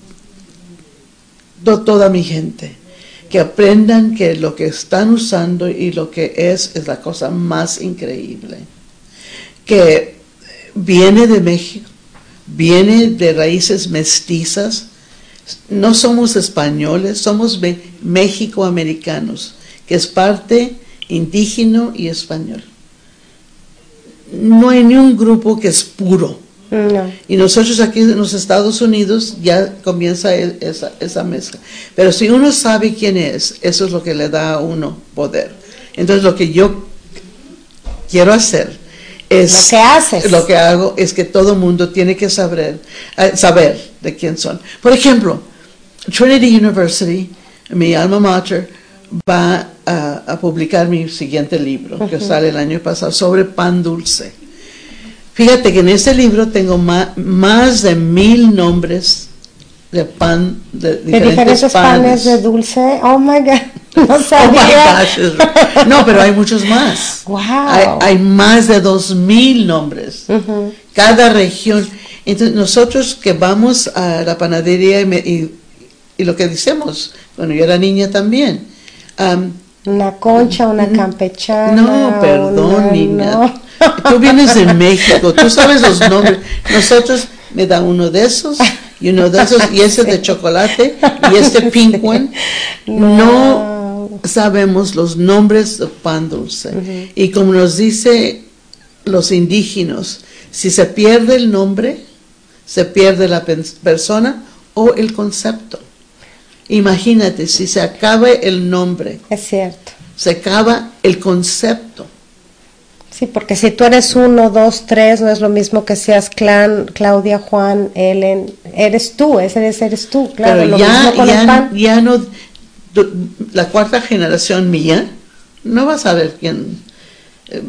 to- toda mi gente, que aprendan que lo que están usando y lo que es es la cosa más increíble, que viene de México, viene de raíces mestizas, no somos españoles, somos me- mexicoamericanos, que es parte indígena y español. No hay ni un grupo que es puro. No. Y nosotros aquí en los Estados Unidos ya comienza esa, esa mezcla. Pero si uno sabe quién es, eso es lo que le da a uno poder. Entonces lo que yo quiero hacer es... Lo que haces. Lo que hago es que todo mundo tiene que saber, eh, saber de quién son. Por ejemplo, Trinity University, mi alma mater, va a, a publicar mi siguiente libro, que sale el año pasado, sobre pan dulce. Fíjate que en este libro tengo más de mil nombres de pan, de De diferentes, diferentes panes panes. de dulce. Oh my God. No Oh my sabía. gosh, es- No, pero hay muchos más. Wow. Hay, hay más de dos mil nombres. Cada región. Entonces, nosotros que vamos a la panadería y, me- y- y lo que decimos, cuando yo era niña también. am, Una concha, una campechana. no, perdón, una- niña. no. Tú vienes de México, tú sabes los nombres. Nosotros me da uno de esos y uno de esos y ese de chocolate y este pink one. No sabemos los nombres de pan dulce. Y como nos dice los indígenas, si se pierde el nombre, se pierde la persona o el concepto. Imagínate, si se acaba el nombre, Es cierto. se acaba el concepto. Sí, porque si tú eres uno, dos, tres, no es lo mismo que seas clan, Claudia, Juan, Ellen. Eres tú, ese eres, eres tú, claro. Pero lo ya, mismo con el ya, pan. ya no, la cuarta generación mía no va a saber quién. eh,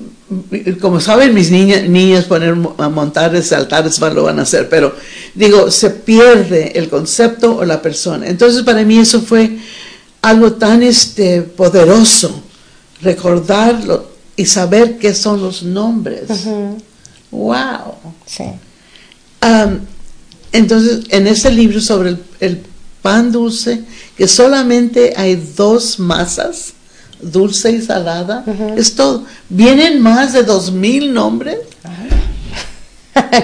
Como saben mis niñas, niñas poner a montar altares lo van a hacer, pero digo, se pierde el concepto o la persona. Entonces para mí eso fue algo tan este, poderoso, recordarlo y saber qué son los nombres. ¡Wow! Sí. Entonces, en ese libro sobre el, el pan dulce, que solamente hay dos masas, dulce y salada, es todo. Vienen más de dos mil nombres.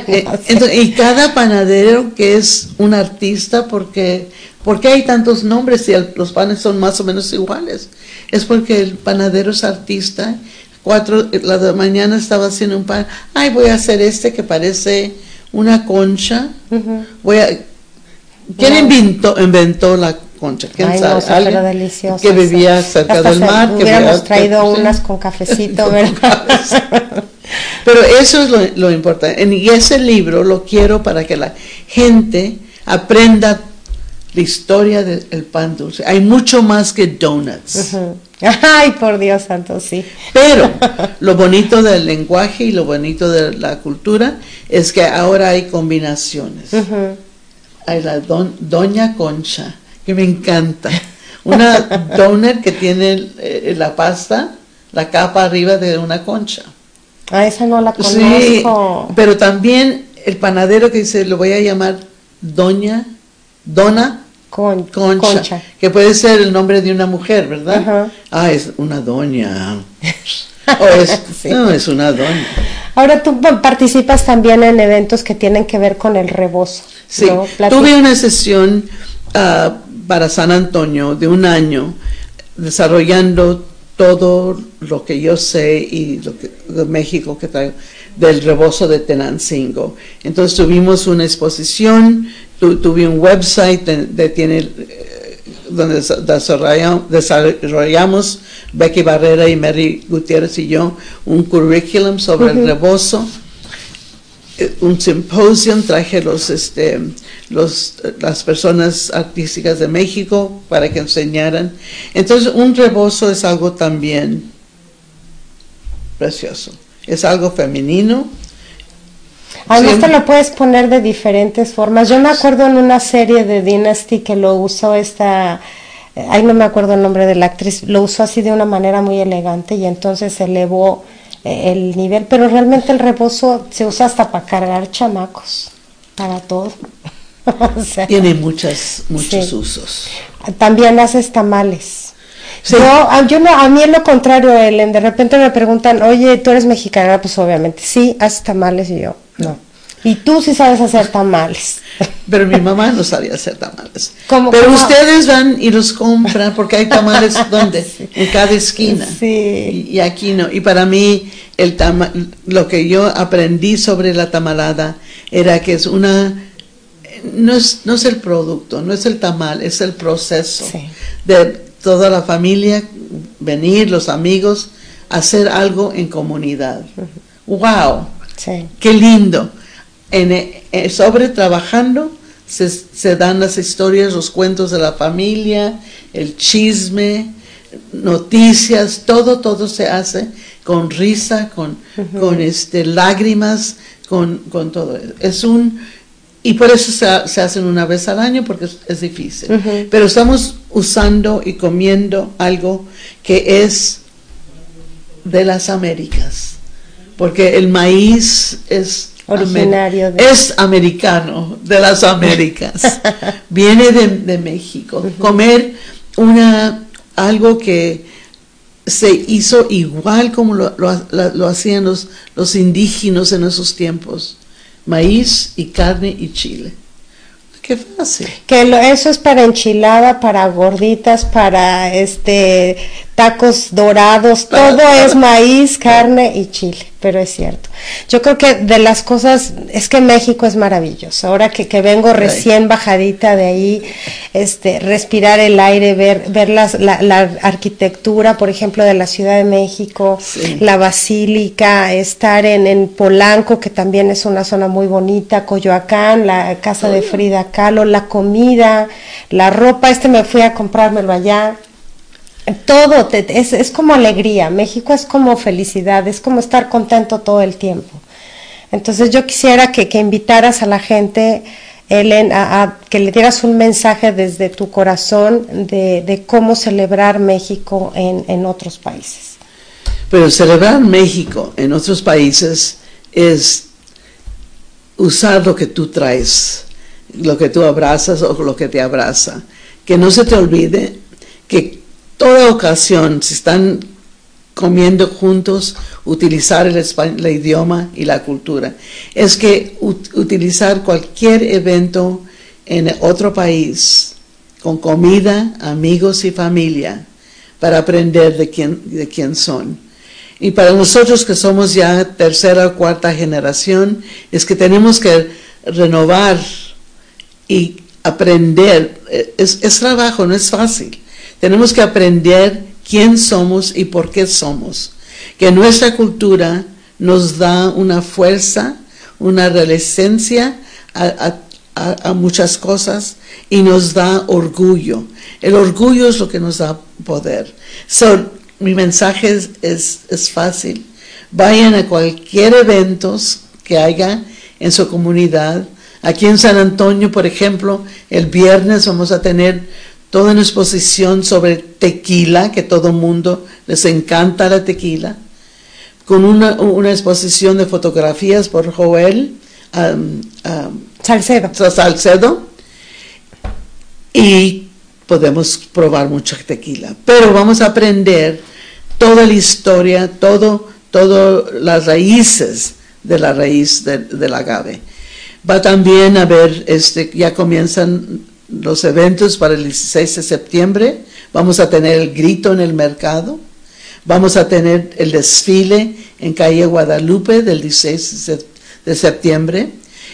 Eh, entonces, y cada panadero que es un artista, porque ¿por qué hay tantos nombres si el- los panes son más o menos iguales? Es porque el panadero es artista. Cuatro, la de mañana estaba haciendo un pan. Ay, voy a hacer este que parece una concha. Voy a. ¿Quién Wow. inventó, inventó la concha? ¿Quién Ay, sabe? no, ¿Alguien súper deliciosa. Que vivía cerca Hasta del mar. que Hubiéramos traído unas con cafecito, ¿verdad? Pero eso es lo, lo importante. Y ese libro lo quiero para que la gente aprenda la historia del pan dulce. Hay mucho más que donuts. Ay, por Dios santo, sí. Pero lo bonito del lenguaje y lo bonito de la cultura es que ahora hay combinaciones. Hay la don- Doña Concha, que me encanta. Una donut que tiene eh, la pasta, la capa arriba de una concha. Ah, esa no la Sí, conozco. pero también el panadero que dice, lo voy a llamar Doña, Dona Con, Concha, concha. que puede ser el nombre de una mujer, ¿verdad? Ajá. Ah, es una doña. O es, Sí. No, es una doña. Ahora tú pa- participas también en eventos que tienen que ver con el rebozo. Sí, tuve una sesión ah, para San Antonio de un año desarrollando todo lo que yo sé y lo que de México que traigo del rebozo de Tenancingo. Entonces tuvimos una exposición, tu- tuve un website de, de tiene eh, donde desa- desarrolla- desarrollamos Becky Barrera y Mary Gutiérrez y yo un curriculum sobre el rebozo un simposium, traje los, este, los, las personas artísticas de México para que enseñaran. Entonces, un rebozo es algo también precioso. Es algo femenino. Además Sí. te lo puedes poner de diferentes formas. Yo me acuerdo en una serie de Dynasty que lo usó esta, eh, ay no me acuerdo el nombre de la actriz, lo usó así de una manera muy elegante y entonces elevó eh, el nivel, pero realmente el rebozo se usa hasta para cargar chamacos, para todo. O sea, Tiene muchas, muchos Sí. usos. también haces tamales. Sí. Yo, a, yo no, a mí es lo contrario, Ellen. De repente me preguntan, oye, ¿tú eres mexicana? Pues obviamente, sí, haces tamales y yo, no. Y tú sí sabes hacer tamales. Pero mi mamá no sabía hacer tamales. ¿Cómo- Pero cómo? ustedes van y los compran porque hay tamales donde en cada esquina. Sí. Y, y aquí no. Y para mí el tama- lo que yo aprendí sobre la tamalada era que es una no es no es el producto, no es el tamal, es el proceso Sí. de toda la familia venir, los amigos, hacer algo en comunidad. Wow. Sí. Qué lindo. En, eh, sobre trabajando se, se dan las historias, los cuentos de la familia, el chisme, noticias, todo, todo se hace con risa, con, con este, lágrimas, con, con todo. Es un, y por eso se, se hacen una vez al año porque es, es difícil. Pero estamos usando y comiendo algo que es de las Américas, porque el maíz es Originario amer- de- es americano, de las Américas, viene de, de México. Comer una algo que se hizo igual como lo, lo- lo hacían los, los indígenas en esos tiempos, maíz y carne y chile. Qué fácil. Que lo- eso es para enchilada, para gorditas, para este tacos dorados, todo es maíz, carne y chile, pero es cierto. Yo creo que de las cosas, es que México es maravilloso. Ahora que, que vengo recién bajadita de ahí, este, respirar el aire, ver, ver las- la, la arquitectura, por ejemplo, de la Ciudad de México, Sí. la basílica, estar en, en Polanco, que también es una zona muy bonita, Coyoacán, la casa de Frida Kahlo, la comida, la ropa, este me fui a comprármelo allá. Todo, te- es, es como alegría, México es como felicidad, es como estar contento todo el tiempo. Entonces yo quisiera que, que invitaras a la gente, Ellen, a, que le dieras un mensaje desde tu corazón de, de cómo celebrar México en, en otros países. Pero celebrar México en otros países es usar lo que tú traes, lo que tú abrazas o lo que te abraza. Que no se te olvide que toda ocasión, si están comiendo juntos, utilizar el, espa- el idioma y la cultura. Es que ut- utilizar cualquier evento en otro país, con comida, amigos y familia, para aprender de quién, de quién son. Y para nosotros que somos ya tercera o cuarta generación, es que tenemos que renovar y aprender. Eh, Es, es trabajo, no es fácil. Tenemos que aprender quién somos y por qué somos. Que nuestra cultura nos da una fuerza, una resistencia a, a- a- a muchas cosas y nos da orgullo. El orgullo es lo que nos da poder. So, mi mensaje es, es, es fácil. Vayan a cualquier evento que haya en su comunidad. Aquí en San Antonio, por ejemplo, el viernes vamos a tener toda una exposición sobre tequila, que todo el mundo les encanta la tequila, con una, una exposición de fotografías por Joel um, um, Salcedo. Salcedo y podemos probar mucha tequila. Pero vamos a aprender toda la historia, todo, todo las raíces de la raíz de- del agave. Va también a haber, este, ya comienzan los eventos para el 16 de septiembre. Vamos a tener el grito en el mercado. Vamos a tener el desfile en calle Guadalupe del 16 de sep- de septiembre.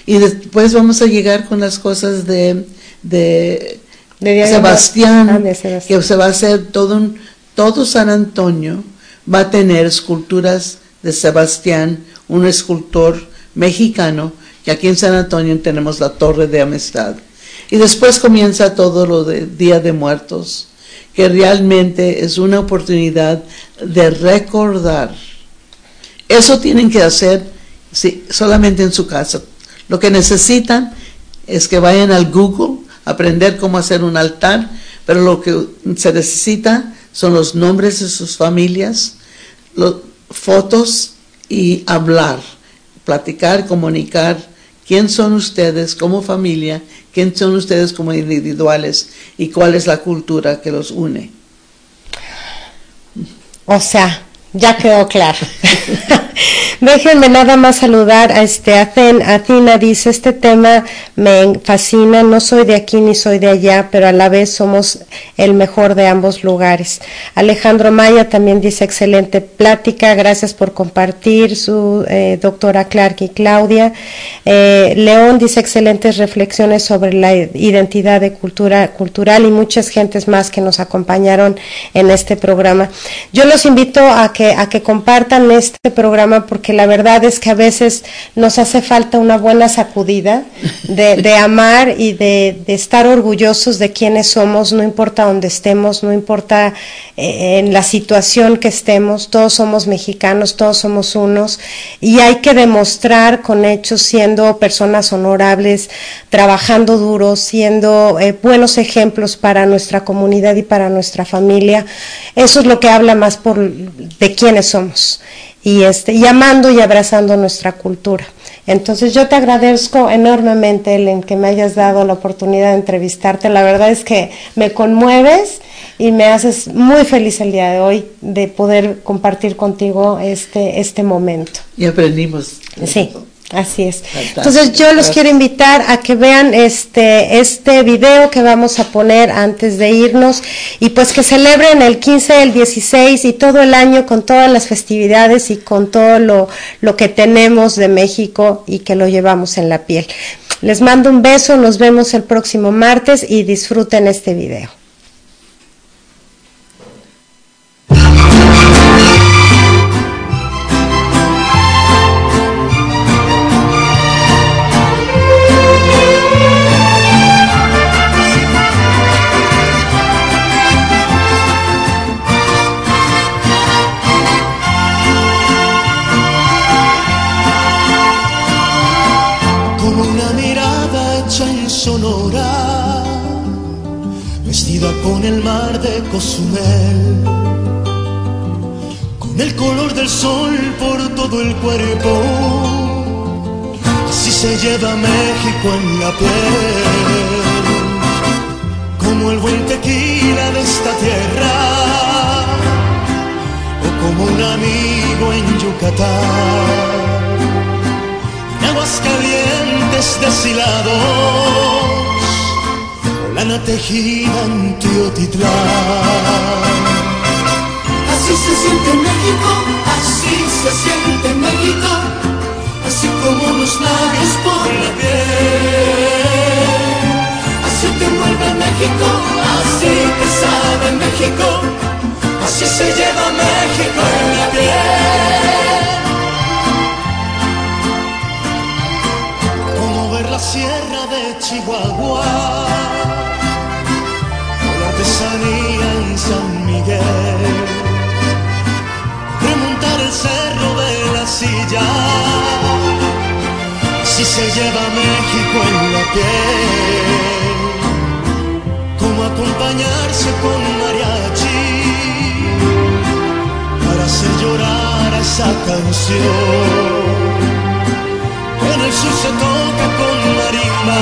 Y después vamos a llegar con las cosas de Sebastián, Ah, de Sebastián. que se va a hacer todo un, todo San Antonio va a tener esculturas de Sebastián, un escultor mexicano, que aquí en San Antonio tenemos la Torre de Amistad. Y después comienza todo lo de Día de Muertos, que realmente es una oportunidad de recordar. Eso tienen que hacer sí, solamente en su casa. Lo que necesitan es que vayan al Google, aprender cómo hacer un altar, pero lo que se necesita son los nombres de sus familias, fotos y hablar, platicar, comunicar quién son ustedes como familia, quién son ustedes como individuales y cuál es la cultura que los une. O sea, ya quedó claro. Déjenme nada más saludar a este Aten, Athena dice, este tema me fascina, no soy de aquí ni soy de allá, pero a la vez somos el mejor de ambos lugares. Alejandro Maya también dice, excelente plática, gracias por compartir, su eh, doctora Clark y Claudia. Eh, León dice, excelentes reflexiones sobre la identidad de cultura, cultural y muchas gentes más que nos acompañaron en este programa. Yo los invito a que, a que compartan este programa porque la verdad es que a veces nos hace falta una buena sacudida de, de amar y de, de, estar orgullosos de quienes somos, no importa dónde estemos, no importa eh, en la situación que estemos, todos somos mexicanos, todos somos unos, y hay que demostrar con hechos siendo personas honorables, trabajando duro, siendo eh, buenos ejemplos para nuestra comunidad y para nuestra familia. Eso es lo que habla más por de quiénes somos y este y amando y abrazando nuestra cultura. Entonces yo te agradezco enormemente Ellen que me hayas dado la oportunidad de entrevistarte. La verdad es que me conmueves y me haces muy feliz el día de hoy de poder compartir contigo este este momento. Y aprendimos. Sí. Así es. Entonces yo los quiero invitar a que vean este este video que vamos a poner antes de irnos y pues que celebren el 15, el 16 y todo el año con todas las festividades y con todo lo, lo que tenemos de México y que lo llevamos en la piel. Les mando un beso, nos vemos el próximo martes y disfruten este video. Como el buen tequila de esta tierra, o como un amigo en Yucatán, en aguas calientes deshilados lana tejida en Teotitlán. Así se siente México, así se siente México, los labios por la piel. Así te mueve México, así te sabe México, así se lleva México en la piel. Como ver la sierra de Chihuahua en San Miguel, remontar el cerro de la silla, si se lleva México en la piel, como acompañarse con mariachi para hacer llorar a esa canción. En el sur se toca con marimba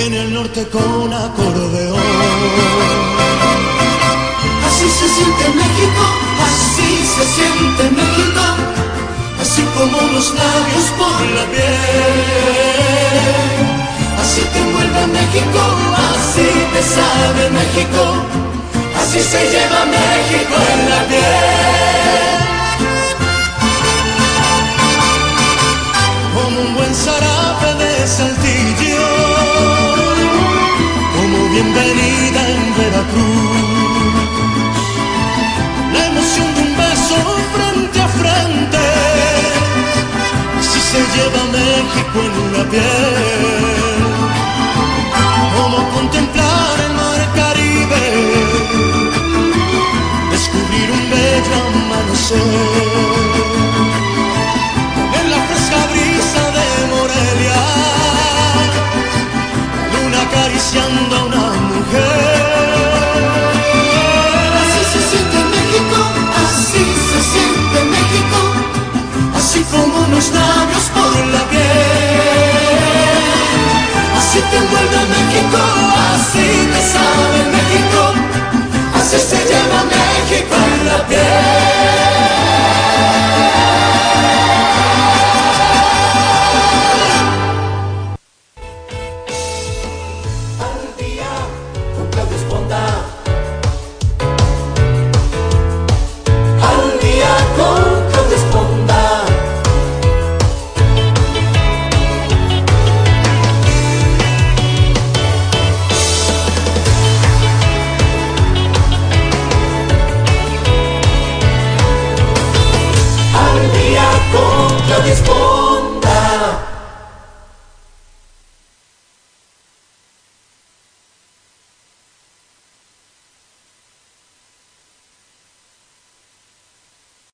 en el norte con acordeón. Así se siente México, así se siente como labios por la piel. Así te envuelve México, así te sabe México, así se lleva México en la piel. Como un buen zarape de saltillo bienvenida en Veracruz. La emoción de un beso frente a frente, se lleva México en una piel. Como contemplar el mar Caribe, descubrir un bello amanecer. Los labios por la piel. Así te envuelve México, así te sabe México, así se lleva México en la piel.